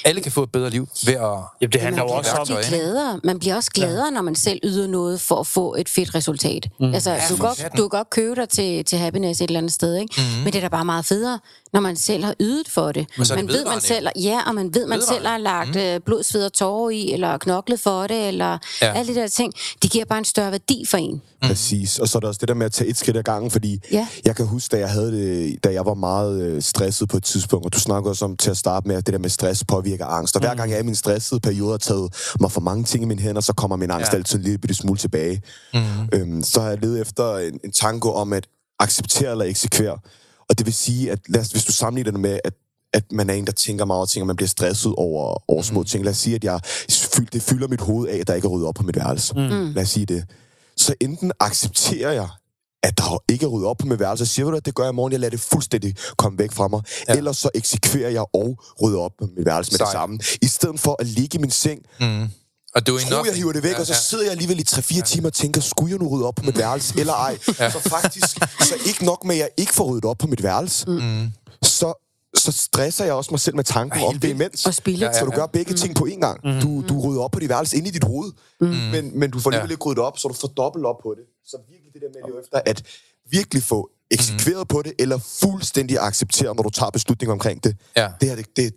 Alle kan få et bedre liv ved at... Jamen, det handler man jo bliver også om... ikke? gladere. Man bliver også gladere, når man selv yder noget for at få et fedt resultat. Mm. Altså, du, for kan godt, du kan godt købe dig til, til happiness et eller andet sted, ikke? Mm. men det er da bare meget federe, når man selv har ydet for det. Men så man ved, man selv, ja, og man ved, man selv har lagt mm. blod, sved og tårer i, eller knoklet for det, eller Ja. alle de der ting. Det giver bare en større værdi for en. Præcis. Og så er der også det der med at tage et skridt ad gangen, fordi Ja. jeg kan huske, da jeg, havde det, da jeg var meget øh, stresset på et tidspunkt, og du snakker også om til at starte med, at det der med stress påvirker angst. Og hver gang jeg er i min stressede periode har taget mig for mange ting i mine hænder, så kommer min angst Ja. altid en lille bitte smule tilbage. Mm. Øhm, så har jeg ledet efter en, en tango om at acceptere eller eksekvere. Og det vil sige, at lad os, hvis du sammenligner det med, at at man er en, der tænker meget ting, og man bliver stresset over, over små Mm. ting. Lad os sige, at jeg, fyld- det fylder mit hoved af, at der ikke er ryddet op på mit værelse. Mm. Lad os sige det. Så enten accepterer jeg, at der ikke er ryddet op på mit værelse, og siger du, at det gør jeg i morgen, jeg lader det fuldstændig komme væk fra mig. Ja. Ellers så eksekverer jeg og rydder op på mit værelse med det samme. I stedet for at ligge i min seng, Og du er tror jeg hiver det væk, ja, og så sidder jeg alligevel i 3-4 timer og tænker, skulle jeg nu rydde op på mit værelse, eller ej? (laughs) Ja. Så faktisk, så ikke nok med, at jeg ikke får ryddet op på mit værelse, mm. så, så stresser jeg også mig selv med tanken Ja, om det imens. Og spilde Ja, ja, Så du gør begge ting på én gang. Du, du rydder op på dit værelse inde i dit hoved, men, men du får alligevel Ja. ikke ryddet op, så du får dobbelt op på det. Så virkelig det der med at leve efter, at virkelig få eksekveret på det, eller fuldstændig acceptere, når du tager beslutninger omkring det. Ja. Det her, det, det,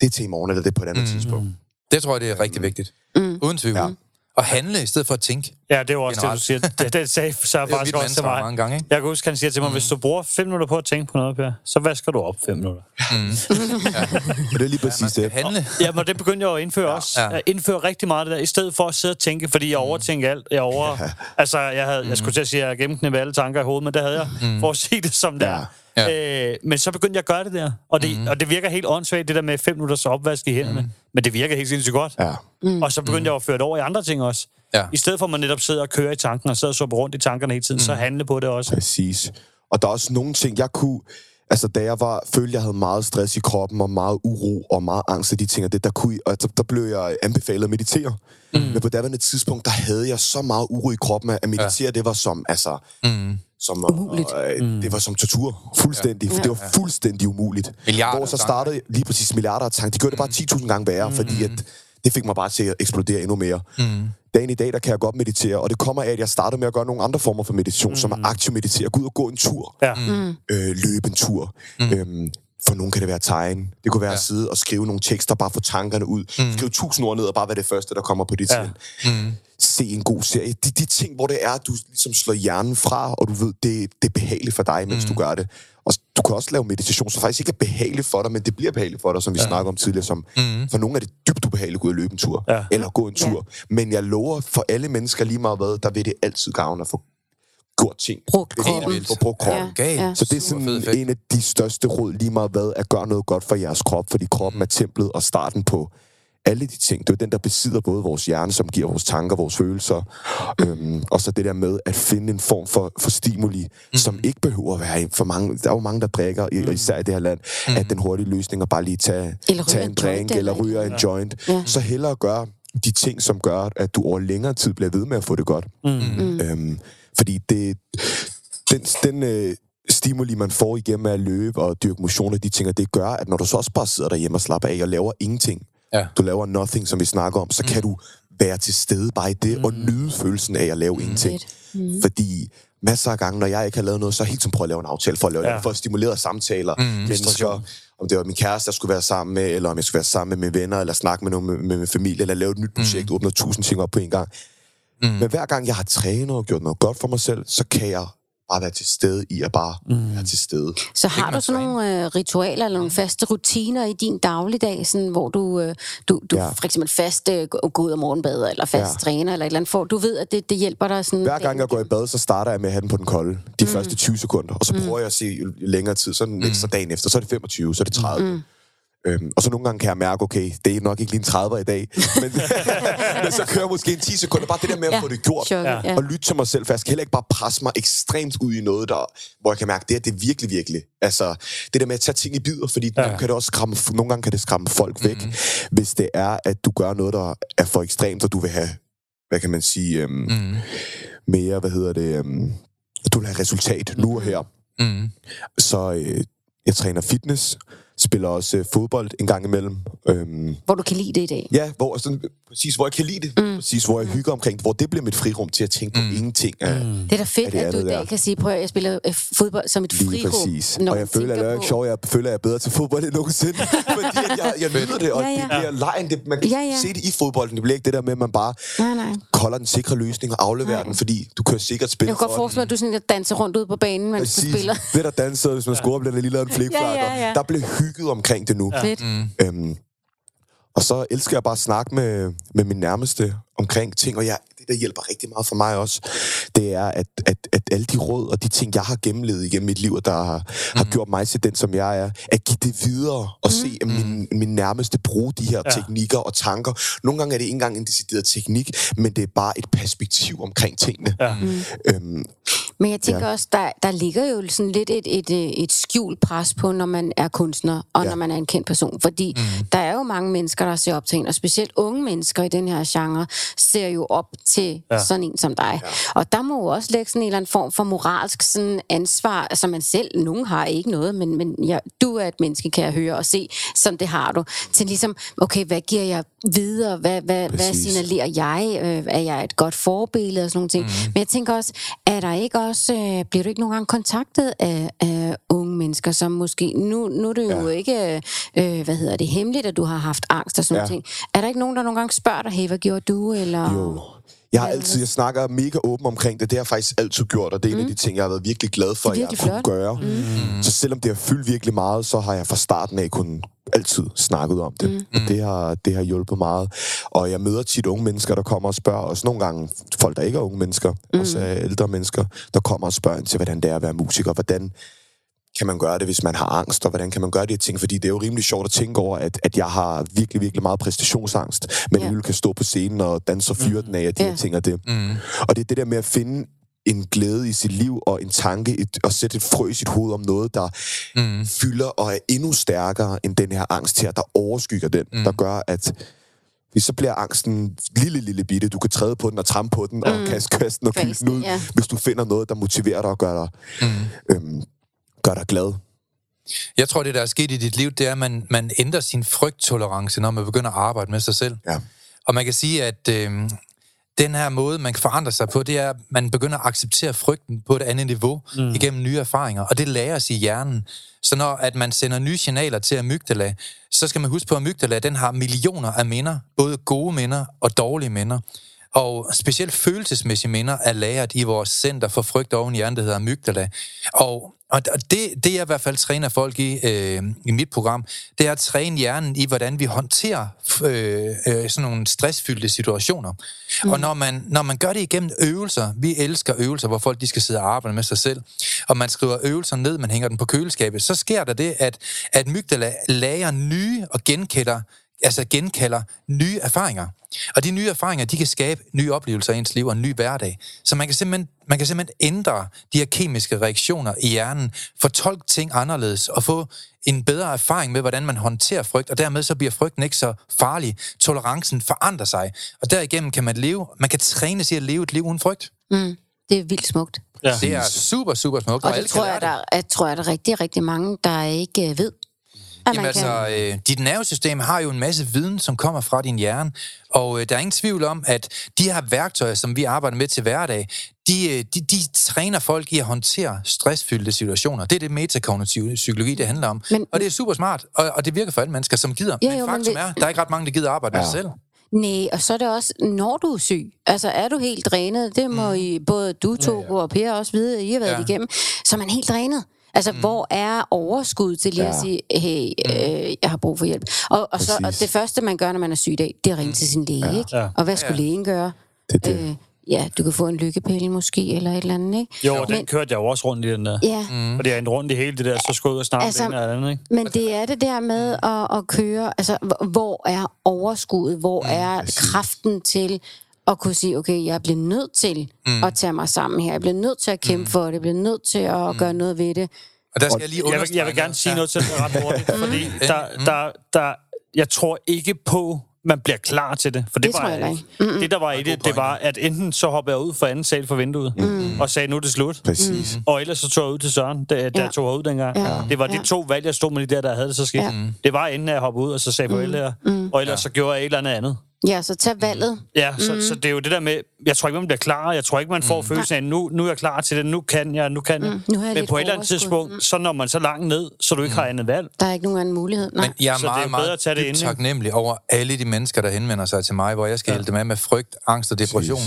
det er til i morgen, eller det er på et andet tidspunkt. Det tror jeg, det er rigtig vigtigt. Mm. Uden tvivl. Ja. Ja. At handle i stedet for at tænke. Ja, det er jo også Generelt. det, du siger. Det, det sagde så (laughs) jo faktisk også til mig. mange gange, ikke? Jeg kan huske, han siger til mig, mm. hvis du bruger fem minutter på at tænke på noget, Per, så vasker du op fem minutter. (laughs) (laughs) Og det er lige præcis skal det. handle. Ja, men det begyndte jeg jo at indføre ja, også. ja. Ja. At indføre rigtig meget det der, i stedet for at sidde og tænke, fordi jeg overtænker alt. Jeg over... Altså, jeg, havde, jeg skulle til at sige, at jeg gennemknæppe alle tanker i hovedet, men det havde jeg, for at sige det som det er. Ja. Øh, men så begyndte jeg at gøre det der, og det, mm. og det virker helt åndssvagt, det der med fem minutters opvask i hænderne. Mm. Men det virker helt sindssygt godt. Ja. Mm. Og så begyndte jeg at føre det over i andre ting også. Ja. I stedet for at man netop sidder og kører i tanken, og sidder og supper rundt i tankerne hele tiden, mm. så handle på det også. Præcis. Og der er også nogle ting, jeg kunne... Altså, da jeg var, følte, jeg havde meget stress i kroppen, og meget uro, og meget angst af de ting, og det, der, kunne, og der, der blev jeg anbefalet at meditere. Mm. Men på daværende tidspunkt, der havde jeg så meget uro i kroppen, at meditere, ja. det var som, altså... Mm. Som, Umuligt. Øh, det var som tortur. Fuldstændig. Ja. Det var fuldstændig umuligt. Milliarder Hvor så af tanker. startede lige præcis milliarder af tanker. De gjorde det bare 10.000 gange værre, mm. fordi at det fik mig bare til at eksplodere endnu mere. Mm. Dagen i dag, der kan jeg godt meditere, og det kommer af, at jeg startede med at gøre nogle andre former for meditation, mm. som er aktiv meditere. Gå ud og gå en tur Ja. Mm. øh, løbe en tur. Mm. Øhm, for nogen kan det være tegn. Det kunne være ja. at sidde og skrive nogle tekster, bare få tankerne ud. Mm. Skrive tusind ord ned, og bare være det første, der kommer på dit Ja. ja. mm. Se en god serie. De, de ting, hvor det er, at du ligesom slår hjernen fra, og du ved, det, det er behageligt for dig, mens mm. du gør det. Og du kan også lave meditation, som faktisk ikke er behageligt for dig, men det bliver behageligt for dig, som vi ja. snakker om tidligere. Som, mm. For nogle er det dybt ubehageligt at gå ud og løbe en tur, Ja. eller gå en tur. Men jeg lover for alle mennesker lige meget hvad, der vil det altid gavne at få gjort ting. Brugt kroppen. Få brugt kroppen. Ja. Ja. Så det er Super sådan fed effekt. en af de største råd lige meget hvad, at gøre noget godt for jeres krop, fordi kroppen er templet og starten på alle de ting. Det er jo den, der besidder både vores hjerne, som giver vores tanker, vores følelser, øhm, og så det der med at finde en form for, for stimuli, mm. som ikke behøver at være for mange. Der er jo mange, der drikker, mm. især i det her land, mm. at den hurtige løsning er bare lige tage, Eller tage en drink, joint eller ryger en joint. Ja. Så hellere gøre de ting, som gør, at du over længere tid bliver ved med at få det godt. Mm. Øhm, fordi det, den, den øh, stimuli, man får igennem at løbe og dyrke motion og de ting, og det gør, at når du så også bare sidder derhjemme og slapper af og laver ingenting, Ja. du laver nothing, som vi snakker om, så mm. kan du være til stede bare i det, mm. og nyde følelsen af at lave mm. ingenting. Mm. Fordi masser af gange, når jeg ikke har lavet noget, så helt som prøver at lave en aftale for at lave Ja. ja. for at stimulere samtaler. Mm. Mennesker, om det var min kæreste, jeg skulle være sammen med, eller om jeg skulle være sammen med mine venner, eller snakke med, nogen, med, med min familie, eller lave et nyt projekt, mm. åbne tusind ting op på en gang. Mm. Men hver gang jeg har trænet og gjort noget godt for mig selv, så kan jeg bare være til stede i at bare mm. være til stede. Så har du sådan nogle øh, ritualer eller nogle faste rutiner i din dagligdag, sådan, hvor du, øh, du, du Ja. for eksempel fast øh, gå gå ud og morgenbader, eller fast Ja. træner, eller et eller andet, for du ved, at det, det hjælper dig sådan... Hver gang jeg går i bad, så starter jeg med at have den på den kolde. De mm. første 20 sekunder. Og så prøver jeg at se længere tid. Så er den ekstra dagen efter. Så er det 25, så er det 30. Mm. Øhm, og så nogle gange kan jeg mærke, okay, det er nok ikke lige en 30 i dag. Men, (laughs) men så kører jeg måske en 10 sekunder. Bare det der med at Ja, få det gjort. chokket, Ja. Og lytte til mig selv, for jeg skal heller ikke bare presse mig ekstremt ud i noget, der, hvor jeg kan mærke, det er det er virkelig, virkelig. Altså, det der med at tage ting i bidder, fordi ja. nogle, kan det også skræmme, nogle gange kan det skræmme folk væk, mm. hvis det er, at du gør noget, der er for ekstremt, og du vil have, hvad kan man sige, øhm, mm. mere, hvad hedder det, øhm, du vil have resultat nu og her. Mm. Så øh, jeg træner fitness, spiller også øh, fodbold en gang imellem. Øhm, Hvor du kan lide det i dag. ja, hvor, sådan, præcis hvor jeg kan lide det. Mm. Præcis hvor jeg hygger omkring det. Hvor det bliver mit frirum til at tænke på ingenting. Mm. Det er da fedt, det er at du det i dag der. kan sige, prøv at jeg spiller øh, fodbold som et Lige frirum. præcis. Og jeg føler, at det er ikke jeg føler, at jeg er bedre til fodbold end nogensinde. (laughs) fordi at jeg, jeg nyder det, og Ja, ja. det bliver lejen. Det, man kan Ja, ja. se det i fodbolden. Det bliver ikke det der med, at man bare Nej, nej. kolder den sikre løsning og afleverer Nej. den, fordi du kan jo sikkert spille Jeg kan godt forestille mig, at du sådan, at danser rundt ude på banen, mens du spiller. Det der danser, hvis man scorer, bliver der lige lavet en flikflakker. Der bliver hygget omkring det nu. Fedt. Øhm, og så elsker jeg bare at snakke med, med min nærmeste omkring ting, og jeg, det, der hjælper rigtig meget for mig også, det er, at, at, at alle de råd og de ting, jeg har gennemlevet igennem mit liv, og der har, mm. har gjort mig til den, som jeg er, at give det videre og mm. se at min, min nærmeste bruge de her ja. teknikker og tanker. Nogle gange er det ikke engang en decideret teknik, men det er bare et perspektiv omkring tingene. Ja. Øhm, Men jeg tænker ja. også, der, der ligger jo sådan lidt et, et, et, skjult pres på, når man er kunstner, og ja. Når man er en kendt person. Fordi mm. der er jo mange mennesker, der ser op til en, og specielt unge mennesker i den her genre, ser jo op til ja. sådan en som dig. Ja. Og der må jo også lægge sådan en eller anden form for moralsk sådan ansvar, altså man selv, nogen har ikke noget, men, men ja, du er et menneske, kan jeg høre og se, som det har du, til ligesom, okay, hvad giver jeg videre, hvad, hvad, hvad signalerer jeg, øh, er jeg et godt forbillede og sådan nogle ting. Mm. Men jeg tænker også, er der ikke også, øh, bliver du ikke nogle gange kontaktet af, af unge mennesker, som måske, nu, nu er det jo ja. ikke, øh, hvad hedder det, hemmeligt, at du har haft angst og sådan Ja. ting. Er der ikke nogen, der nogle gange spørger dig, hey, hvad gjorde du, eller... Jo. Jeg har altid, jeg snakker mega åben omkring det. Det har jeg faktisk altid gjort, og det er mm. en af de ting, jeg har været virkelig glad for, at jeg har kunne flot. gøre. Mm. Så selvom det har fyldt virkelig meget, så har jeg fra starten af kun altid snakket om det. Mm. Og det har, det har hjulpet meget. Og jeg møder tit unge mennesker, der kommer og spørger, også nogle gange folk, der ikke er unge mennesker, mm. også ældre mennesker, der kommer og spørger ind til, hvordan det er at være musiker, hvordan kan man gøre det, hvis man har angst, og hvordan kan man gøre de her ting? Fordi det er jo rimelig sjovt at tænke over, at, at jeg har virkelig, virkelig meget præstationsangst, men Ja. jeg kan stå på scenen og danse og fyre den af, at de Ja. her ting og det. Mm. Og det er det der med at finde en glæde i sit liv og en tanke, et, og sætte et frø i sit hoved om noget, der mm. fylder og er endnu stærkere end den her angst her, der overskygger den, mm. der gør, at hvis så bliver angsten lille, lille bitte. Du kan træde på den og trampe på den mm. og kaste kasten og Kvæsten, den ud, ja. hvis du finder noget, der motiverer dig og gør dig, mm. øhm, gør dig glad. Jeg tror, det der er sket i dit liv, det er, at man, man ændrer sin frygttolerance, når man begynder at arbejde med sig selv. Ja. Og man kan sige, at øh, den her måde, man kan forandre sig på, det er, at man begynder at acceptere frygten på et andet niveau mm. igennem nye erfaringer. Og det lærer os i hjernen. Så når at man sender nye signaler til amygdala, så skal man huske på, at amygdala den har millioner af minder. Både gode minder og dårlige minder. Og specielt følelsesmæssige minder er lagret i vores center for frygt oven hjernen, der hedder amygdala. Og, og det, det jeg i hvert fald træner folk i øh, i mit program, det er at træne hjernen i, hvordan vi håndterer øh, øh, sådan nogle stressfyldte situationer. Mm. Og når man, når man gør det igennem øvelser, vi elsker øvelser, hvor folk de skal sidde og arbejde med sig selv, og man skriver øvelser ned, man hænger den på køleskabet, så sker der det, at, at mygdala lager nye og genkælder altså genkalder nye erfaringer. Og de nye erfaringer, de kan skabe nye oplevelser i ens liv og en ny hverdag. Så man kan simpelthen, man kan simpelthen ændre de her kemiske reaktioner i hjernen, fortolke ting anderledes og få en bedre erfaring med, hvordan man håndterer frygt, og dermed så bliver frygten ikke så farlig. Tolerancen forandrer sig, og derigennem kan man leve, man kan træne sig at leve et liv uden frygt. Mm, det er vildt smukt. Ja. Det er super, super smukt, og, Og det tror jeg, det. der, jeg tror jeg, der er rigtig, rigtig mange, der ikke øh, ved. At Jamen kan. altså, øh, dit nervesystem har jo en masse viden, som kommer fra din hjerne, og øh, der er ingen tvivl om, at de her værktøjer, som vi arbejder med til hverdag, de, øh, de, de træner folk i at håndtere stressfyldte situationer. Det er det metakognitive psykologi, det handler om. Men- Men, og det er super smart, og, og det virker for alle mennesker, som gider. Ja, men jo, men faktum det- er, der er ikke ret mange, der gider arbejde med Ja. sig selv. Nej, og så er det også, når du er syg. Altså, er du helt drænet? Det må I, både du, Togo og Per også vide, I har været Ja. ja. igennem. Så er man helt drænet. Altså, mm. hvor er overskud til lige ja. at Ja. sige, hey, øh, jeg har brug for hjælp. Og, og, så, og Præcis. det første, man gør, når man er syg i dag, det er at ringe til sin læge, ikke? Ja. Og hvad skulle Ja. lægen gøre? Det er det. Øh, ja, du kan få en lykkepille måske, eller et eller andet, ikke? Jo, og den Men- kørte jeg jo også rundt i den der. Ja, Mm. Fordi jeg endte rundt i hele det der, så skulle jeg ud og snakke Altså, det eller andet, ikke? Men det er det der med at, at køre, altså hvor er overskuddet, hvor er kraften til at kunne sige, okay, jeg bliver nødt til mm. at tage mig sammen her, jeg bliver nødt til at kæmpe mm. for det, jeg bliver nødt til at mm. gøre noget ved det. Og der skal jeg lige Jeg vil, jeg vil gerne sige Ja. noget til det ret hurtigt, (laughs) fordi der, der, der, jeg tror ikke på, man bliver klar til det. For det, Det var, tror jeg ikke. Det der var i det, det var, at enten så hoppede jeg ud for anden sal for vinduet, mm. og sagde, nu er det slut. Præcis. Og ellers så tog jeg ud til Søren, da, da Ja. jeg tog ud dengang. Ja. Det var de Ja. to valg, jeg stod med de der, der havde det så skidt. Ja. Det var inden jeg hoppede ud, og så sagde farvel her. Og ellers så gjorde jeg et eller andet andet. Ja, så tag valget. Ja, så, så det er jo det der med, jeg tror ikke, man bliver klar, jeg tror ikke, man får mm. følelsen af, nu, nu er jeg klar til det, nu kan jeg, nu kan jeg. Mm, nu har jeg Men på et eller andet tidspunkt, så når man så langt ned, så du ikke har andet valg. Der er ikke nogen anden mulighed. Nej. Men jeg er Så det er meget, meget bedre at tage det taknemmelig over alle de mennesker, der henvender sig til mig, hvor jeg skal hjælpe dem af med frygt, angst og depression.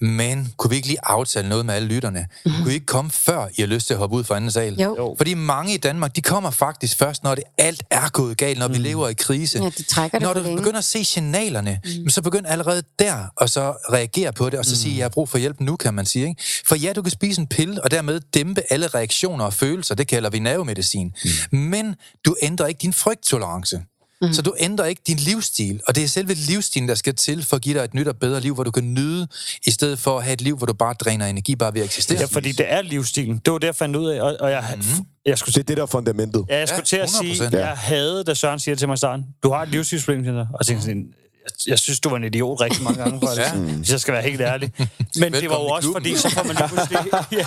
Men kunne vi ikke lige aftale noget med alle lytterne? Mhm. Kunne I ikke komme før, I har lyst til at hoppe ud fra anden sal? Jo. Jo. Fordi mange i Danmark, de kommer faktisk først, når det alt er gået galt, når vi lever i krise. Mm. Ja, de trækker det Når du længe. begynder at se signalerne, mm. Så begynd allerede der, og så reagere på det, og så sige, jeg har brug for hjælp nu, kan man sige. Ikke? For ja, du kan spise en pille, og dermed dæmpe alle reaktioner og følelser, det kalder vi nervemedicin. Mm. Men du ændrer ikke din frygttolerance. Mm. Så du ændrer ikke din livsstil, og det er selve livsstilen, der skal til for at give dig et nyt og bedre liv, hvor du kan nyde, i stedet for at have et liv, hvor du bare dræner energi bare ved at eksistere. Ja, fordi det er livsstilen. Det var det, jeg fandt ud af, og, og jeg, mm. jeg skulle Det er det, der er fundamentet. Ja, jeg skulle Ja, til at sige, 100%. jeg havde, da Søren siger til mig i starten, du har et livsstilsproblem, og jeg tænkte sådan, jeg, synes, du var en idiot rigtig mange gange, (laughs) for Ja. hvis jeg skal være helt ærlig. (laughs) Men det var jo også, fordi så får man lige pludselig, (laughs) ja,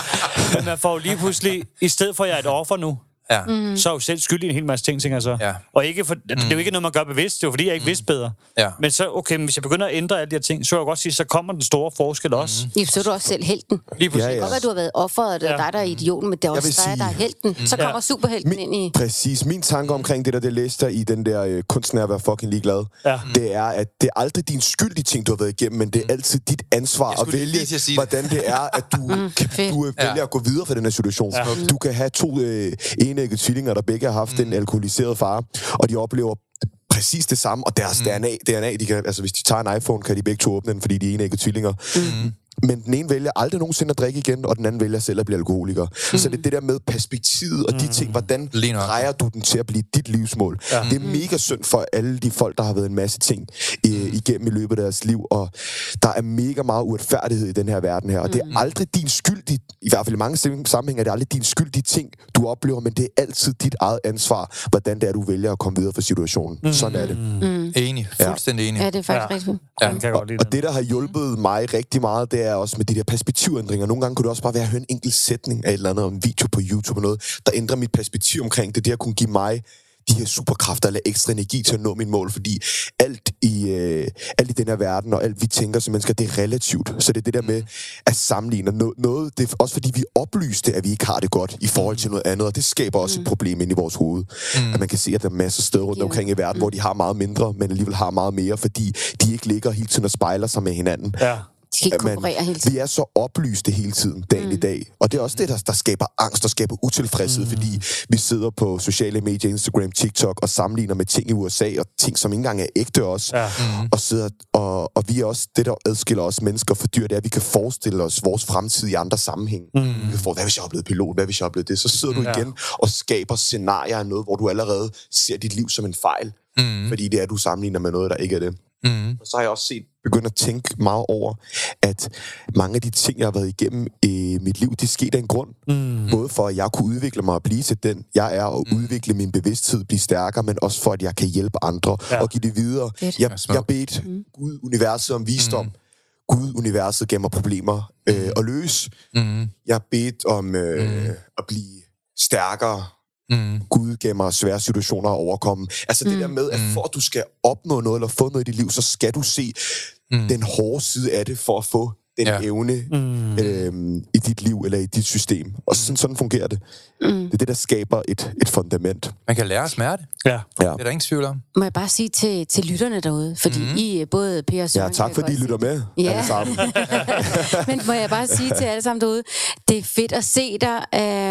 men man får lige pludselig, i stedet for at jeg er et offer nu, Ja. Mm. så er jeg jo selv skyldig en hel masse ting, tænker jeg så. Ja. Og ikke for, det er jo ikke noget, man gør bevidst, det er jo fordi, jeg ikke vidste bedre. Ja. Men så, okay, men hvis jeg begynder at ændre alle de her ting, så vil jeg godt sige, så kommer den store forskel også. Ja, så er du også selv helten. Det Lige præcis. Ja, kan ja. godt være, at du har været offeret, og det er Ja. dig, der er idioten, men det er også dig, sige- der er helten. Så kommer superhelten ind i... Præcis. Min tanke omkring det der, det læste i den der øh, kunsten at være fucking ligeglad. Ja. Det er, at det er aldrig din skyld, de ting, du har været igennem, men det er altid dit ansvar at vælge, at det. hvordan det er, at du, (laughs) kan, du øh, vælger Ja. at gå videre fra den her situation. Du kan have to øh, enæggede tvillinger, der begge har haft en alkoholiseret far, og de oplever præcis det samme, og deres DNA, DNA de kan, altså hvis de tager en iPhone, kan de begge to åbne den, fordi de er enæggede tvillinger. Mm. Men den ene vælger aldrig nogensinde at drikke igen, og den anden vælger selv at blive alkoholiker. Mm. Så det er det der med perspektivet og de ting, hvordan drejer du den til at blive dit livsmål. Ja. Det er mega synd for alle de folk, der har været en masse ting øh, igennem i løbet af deres liv, og der er mega meget uretfærdighed i den her verden her, og det er aldrig din skyld, i, i hvert fald i mange sam- sammenhænge er det aldrig din skyld, de ting, du oplever, men det er altid dit eget ansvar, hvordan det er, du vælger at komme videre fra situationen. Mm. Sådan er det. Enig. Fuldstændig enig. Ja, det er faktisk Ja. rigtig fint. Ja. Lide. Og det, der har hjulpet mig rigtig meget, det er også med de der perspektivændringer. Nogle gange kunne det også bare være at høre en enkelt sætning af et eller andet, om en video på YouTube og noget, der ændrer mit perspektiv omkring det. Det har kunne give mig de her superkræfter eller ekstra energi til at nå min mål, fordi alt i, øh, alt i den her verden og alt vi tænker som mennesker, det er relativt. Så det er det der med at sammenligne no- noget, det er også fordi vi oplyste, at vi ikke har det godt i forhold til noget andet, og det skaber også et problem ind i vores hoved. At man kan se, at der er masser af steder rundt omkring i verden, hvor de har meget mindre, men alligevel har meget mere, fordi de ikke ligger hele tiden og spejler sig med hinanden. Ja. De skal ikke man- konkurrere hele tiden. Vi er så oplyste hele tiden, dagen mm. i dag. Og det er også det, der, der skaber angst og skaber utilfredshed, mm. fordi vi sidder på sociale medier, Instagram, TikTok, og sammenligner med ting i USA, og ting, som ikke engang er ægte også. Ja. Mm. Og, sidder, og, og vi er også, det der adskiller os mennesker fra dyr, det er, at vi kan forestille os vores fremtid i andre sammenhæng. Mm. Vi kan få, hvad hvis jeg er blevet pilot, hvad hvis jeg er blevet det? Så sidder du Ja. igen og skaber scenarier af noget, hvor du allerede ser dit liv som en fejl. Mm. Fordi det er, du sammenligner med noget, der ikke er det. Mm. Og så har jeg også set, begyndt at tænke meget over, at mange af de ting, jeg har været igennem i mit liv, det skete af en grund. Mm. Både for, at jeg kunne udvikle mig og blive til den, jeg er, og mm. udvikle min bevidsthed, blive stærkere, men også for, at jeg kan hjælpe andre Ja. og give det videre. Fedt. Jeg, jeg bedte mm. Gud, universet om visdom. Mm. Gud, universet gav mig problemer øh, at løse. Mm. Jeg bedte om øh, mm. at blive stærkere. Mm. Gud gav mig svære situationer at overkomme. Altså det der med, at for at du skal opnå noget, eller få noget i dit liv, så skal du se mm. den hårde side af det, for at få den Ja. ja. evne mm. øhm, i dit liv, eller i dit system. Og sådan, sådan fungerer det. Mm. Det er det, der skaber et, et fundament. Man kan lære smerte. Ja. Ja. Det er der ingen tvivl om. Må jeg bare sige til, til lytterne derude, fordi mm. I, både Per og Ja, Søren... tak kan fordi I lytter med, Ja. alle sammen. (laughs) Men må jeg bare sige til alle sammen derude, det er fedt at se dig,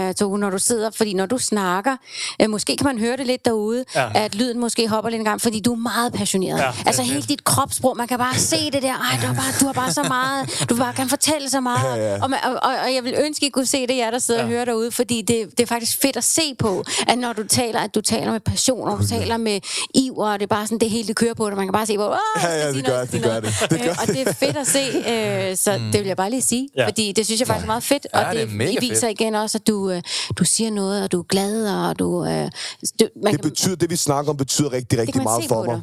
uh, Tove, når du sidder, fordi når du snakker, uh, måske kan man høre det lidt derude, Ja. ja. at lyden måske hopper lidt en gang, fordi du er meget passioneret. Ja, Ja, altså helt dit kropssprog, man kan bare se det der, ej, du har bare, du har bare så meget, du bare kan fortælle så meget, Ja, ja. Og, man, og, og, jeg vil ønske, I kunne se det, jer der sidder ja. og hører derude, fordi det, det er faktisk fedt at se på, at når du taler, at du taler med passion, og du taler med iver, og det er bare sådan, det hele det kører på det, man kan bare se, hvor, Ja, ja, det gør noget, det, det gør noget." det, (laughs) det gør Og det er fedt at se, øh, så mm. det vil jeg bare lige sige, Ja. ja. fordi det synes jeg faktisk er meget fedt, Ja, og det er det, det viser fedt. igen også, at du, øh, du siger noget, og du er glad, og du... Øh, du man Det kan, betyder, det vi snakker om, betyder rigtig, rigtig kan meget for mig.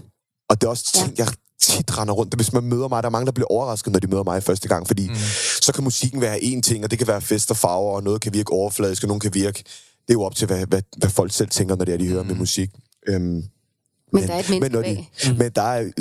Og det er også ting, jeg tit render rundt. Hvis man møder mig, der er mange, der bliver overrasket, når de møder mig første gang, fordi mm. så kan musikken være én ting, og det kan være fest og farver, og noget kan virke overfladisk, og noget kan virke... Det er jo op til, hvad, hvad, hvad folk selv tænker, når det er, de hører mm. med musik. Øhm, Men der er et menneske men, bag. de, men der er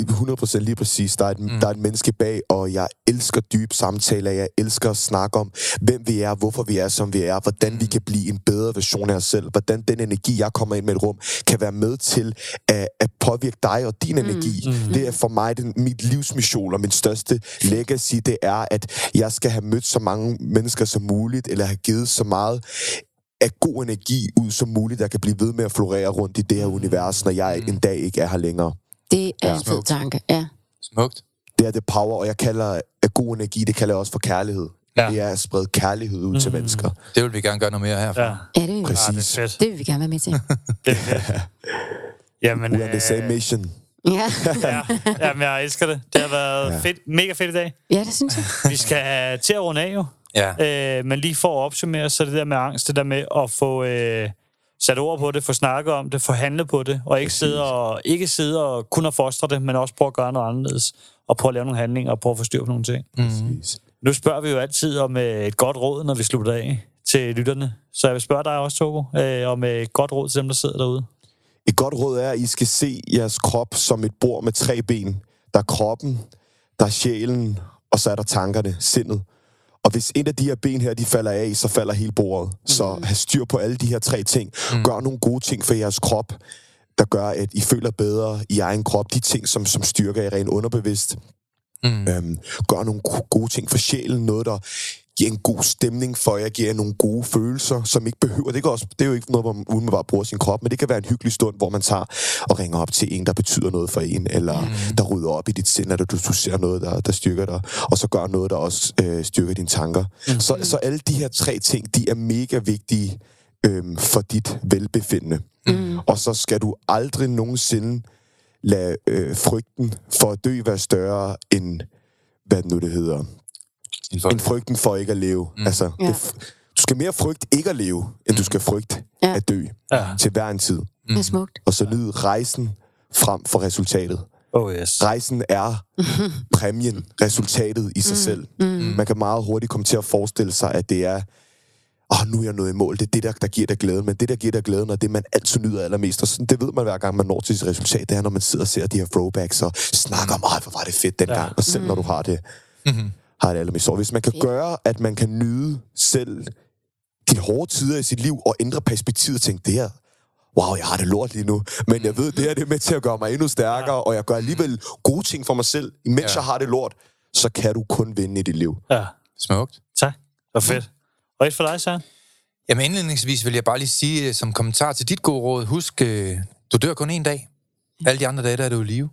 100% lige præcis, der er, et, mm. der er et menneske bag, og jeg elsker dybe samtaler, jeg elsker at snakke om, hvem vi er, hvorfor vi er, som vi er, hvordan mm. vi kan blive en bedre version af os selv, hvordan den energi, jeg kommer ind med et rum, kan være med til at, at påvirke dig og din mm. energi. Mm. Det er for mig den, mit livsmission og min største legacy, det er, at jeg skal have mødt så mange mennesker som muligt, eller have givet så meget af god energi ud som muligt, der kan blive ved med at florere rundt i det her univers, når jeg en dag ikke er her længere. Det er Ja. en fed tanke, ja. Smukt. Det er det power, og jeg kalder af god energi, det kalder jeg også for kærlighed. Ja. Ja. Det er at sprede kærlighed ud mm. til mennesker. Det vil vi gerne gøre noget mere herfra. Ja, Ja, det, vil vi. Præcis. ah, det er det vil vi gerne være med til. (laughs) Det er. (laughs) Jamen, We are the same mission. Ja, (laughs) ja, jamen, jeg elsker det. Det har været ja. fedt, mega fedt i dag. ja det synes jeg. Vi skal til at runde af jo. Ja. Øh, men lige for at opsummere, så er det der med angst, det der med at få øh, sat ord på det, få snakket om det, få handlet på det, og ikke sidde og, ikke sidde og kun at fostre det, men også prøve at gøre noget anderledes, og prøve at lave nogle handlinger, og prøve at få styr på nogle ting. Mm. Præcis. Nu spørger vi jo altid om øh, et godt råd, når vi slutter af til lytterne. Så jeg vil spørge dig også, Togo, øh, om øh, et godt råd til dem, der sidder derude. Et godt råd er, at I skal se jeres krop som et bord med tre ben. Der er kroppen, der er sjælen, og så er der tankerne, sindet. Og hvis et af de her ben her, de falder af, så falder hele bordet. Mm. Så have styr på alle de her tre ting. Mm. Gør nogle gode ting for jeres krop, der gør, at I føler bedre i egen krop. De ting, som, som styrker jer rent underbevidst. Mm. Øhm, gør nogle go- gode ting for sjælen. Noget, der giver en god stemning for jer, giver jer nogle gode følelser, som ikke behøver. Det, kan også, det er jo ikke noget, hvor man bare bruger sin krop, men det kan være en hyggelig stund, hvor man tager og ringer op til en, der betyder noget for en, eller mm. der rydder op i dit sind, eller du, du ser noget, der, der styrker dig, og så gør noget, der også øh, styrker dine tanker. Mm. Så, så alle de her tre ting, de er mega vigtige øhm, for dit velbefindende. Mm. Og så skal du aldrig nogensinde lade øh, frygten for at dø være større end, hvad nu det hedder, Din folk. end frygten for ikke at leve. Mm. Altså, Ja. det, f- du skal mere frygte ikke at leve, end du skal frygte Ja. at dø Ja. til hver en tid. Det er smukt. Og så nyde rejsen frem for resultatet. Oh yes. Rejsen er (laughs) præmien, resultatet i sig mm. selv. Mm. Man kan meget hurtigt komme til at forestille sig, at det er, åh, oh, nu er jeg nået i mål, det er det, der, der giver dig glæden. Men det, der giver dig glæden, og det, man altid nyder allermest, og sådan, det ved man hver gang, man når til sit resultat, det er, når man sidder og ser de her throwbacks og snakker om, ej, hvor var det fedt dengang. Ja. Og selv når du har det, mm-hmm. Har det allermest. Og hvis man kan gøre, at man kan nyde selv de hårde tider i sit liv, og ændre perspektivet og tænke, det her, wow, jeg har det lort lige nu, men jeg ved, det her det er med til at gøre mig endnu stærkere, og jeg gør alligevel gode ting for mig selv, imens ja. jeg har det lort, så kan du kun vinde i dit liv. Ja, Smukt. tak. Det var fedt. Og et for dig, Søren? Jamen indledningsvis vil jeg bare lige sige øh, som kommentar til dit gode råd, husk, øh, du dør kun en dag. Alle de andre dage, der er du i live.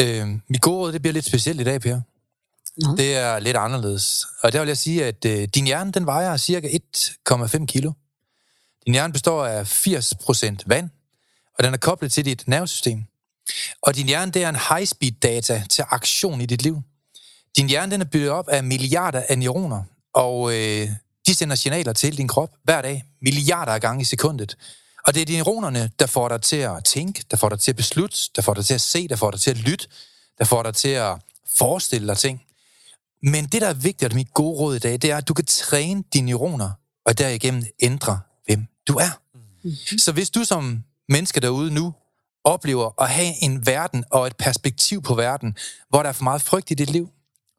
Øh, mit gode råd, det bliver lidt specielt i dag, Per. Nå. Det er lidt anderledes. Og der vil jeg sige, at øh, din hjerne, den vejer cirka 1,5 kilo. Din hjerne består af 80% vand, og den er koblet til dit nervesystem. Og din hjerne, det er en high-speed data til aktion i dit liv. Din hjerne, den er bygget op af milliarder af neuroner, og øh, de sender signaler til din krop hver dag, milliarder af gange i sekundet. Og det er de neuronerne, der får dig til at tænke, der får dig til at beslutte, der får dig til at se, der får dig til at lytte, der får dig til at forestille dig ting. Men det, der er vigtigt, og mit gode råd i dag, det er, at du kan træne dine neuroner, og derigennem ændre, hvem du er. Mm. Så hvis du som menneske derude nu oplever at have en verden og et perspektiv på verden, hvor der er for meget frygt i dit liv,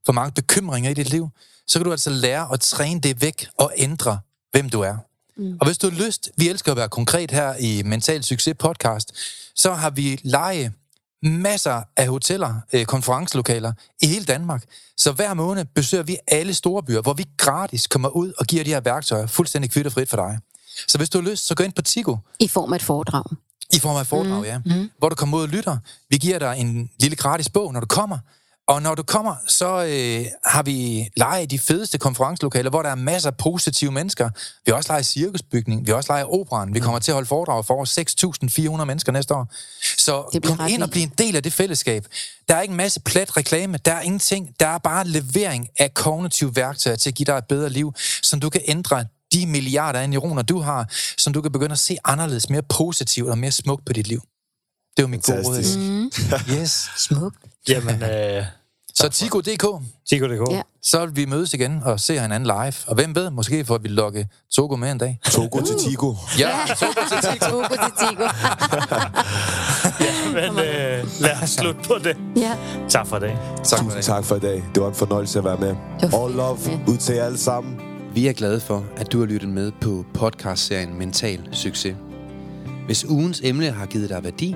for mange bekymringer i dit liv, så kan du altså lære at træne det væk og ændre, hvem du er. Mm. Og hvis du har lyst, vi elsker at være konkret her i Mental Succes podcast, så har vi leje masser af hoteller, øh, konferencelokaler i hele Danmark. Så hver måned besøger vi alle store byer, hvor vi gratis kommer ud og giver de her værktøjer fuldstændig kvitterfrit for dig. Så hvis du har lyst, så gå ind på Tigo I form af et foredrag. i form af et foredrag, mm. ja. Mm. Hvor du kommer ud og lytter. Vi giver dig en lille gratis bog, når du kommer. Og når du kommer, så øh, har vi lejet de fedeste konferencelokaler, hvor der er masser af positive mennesker. Vi har også lejet cirkusbygning, vi har også lejet operan. Vi kommer til at holde foredrag for over 6.400 mennesker næste år. Så kom ind og vildt. bliv en del af det fællesskab. Der er ikke en masse plat reklame, der er ingenting. Der er bare levering af kognitive værktøjer til at give dig et bedre liv, som du kan ændre de milliarder af neuroner, du har, som du kan begynde at se anderledes, mere positivt og mere smukt på dit liv. Det var mit gode råd. Mm. Yes. Smukt. Jamen, øh, Så Tigo.dk, Tigo.dk. Ja. så vil vi mødes igen og se hinanden live. Og hvem ved, måske får vi lukket Togo med en dag. Togo til Tigo. Ja, Togo til Tigo. (laughs) Togo til Tigo. (laughs) Men øh, lad os slutte på det. ja. Tak for det. Tak for Tusind det. tak for i dag. Det var en fornøjelse at være med. All love Ja. ud til jer alle sammen. Vi er glade for, at du har lyttet med på podcastserien Mental Succes. Hvis ugens emne har givet dig værdi,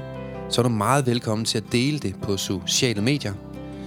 så er du meget velkommen til at dele det på sociale medier.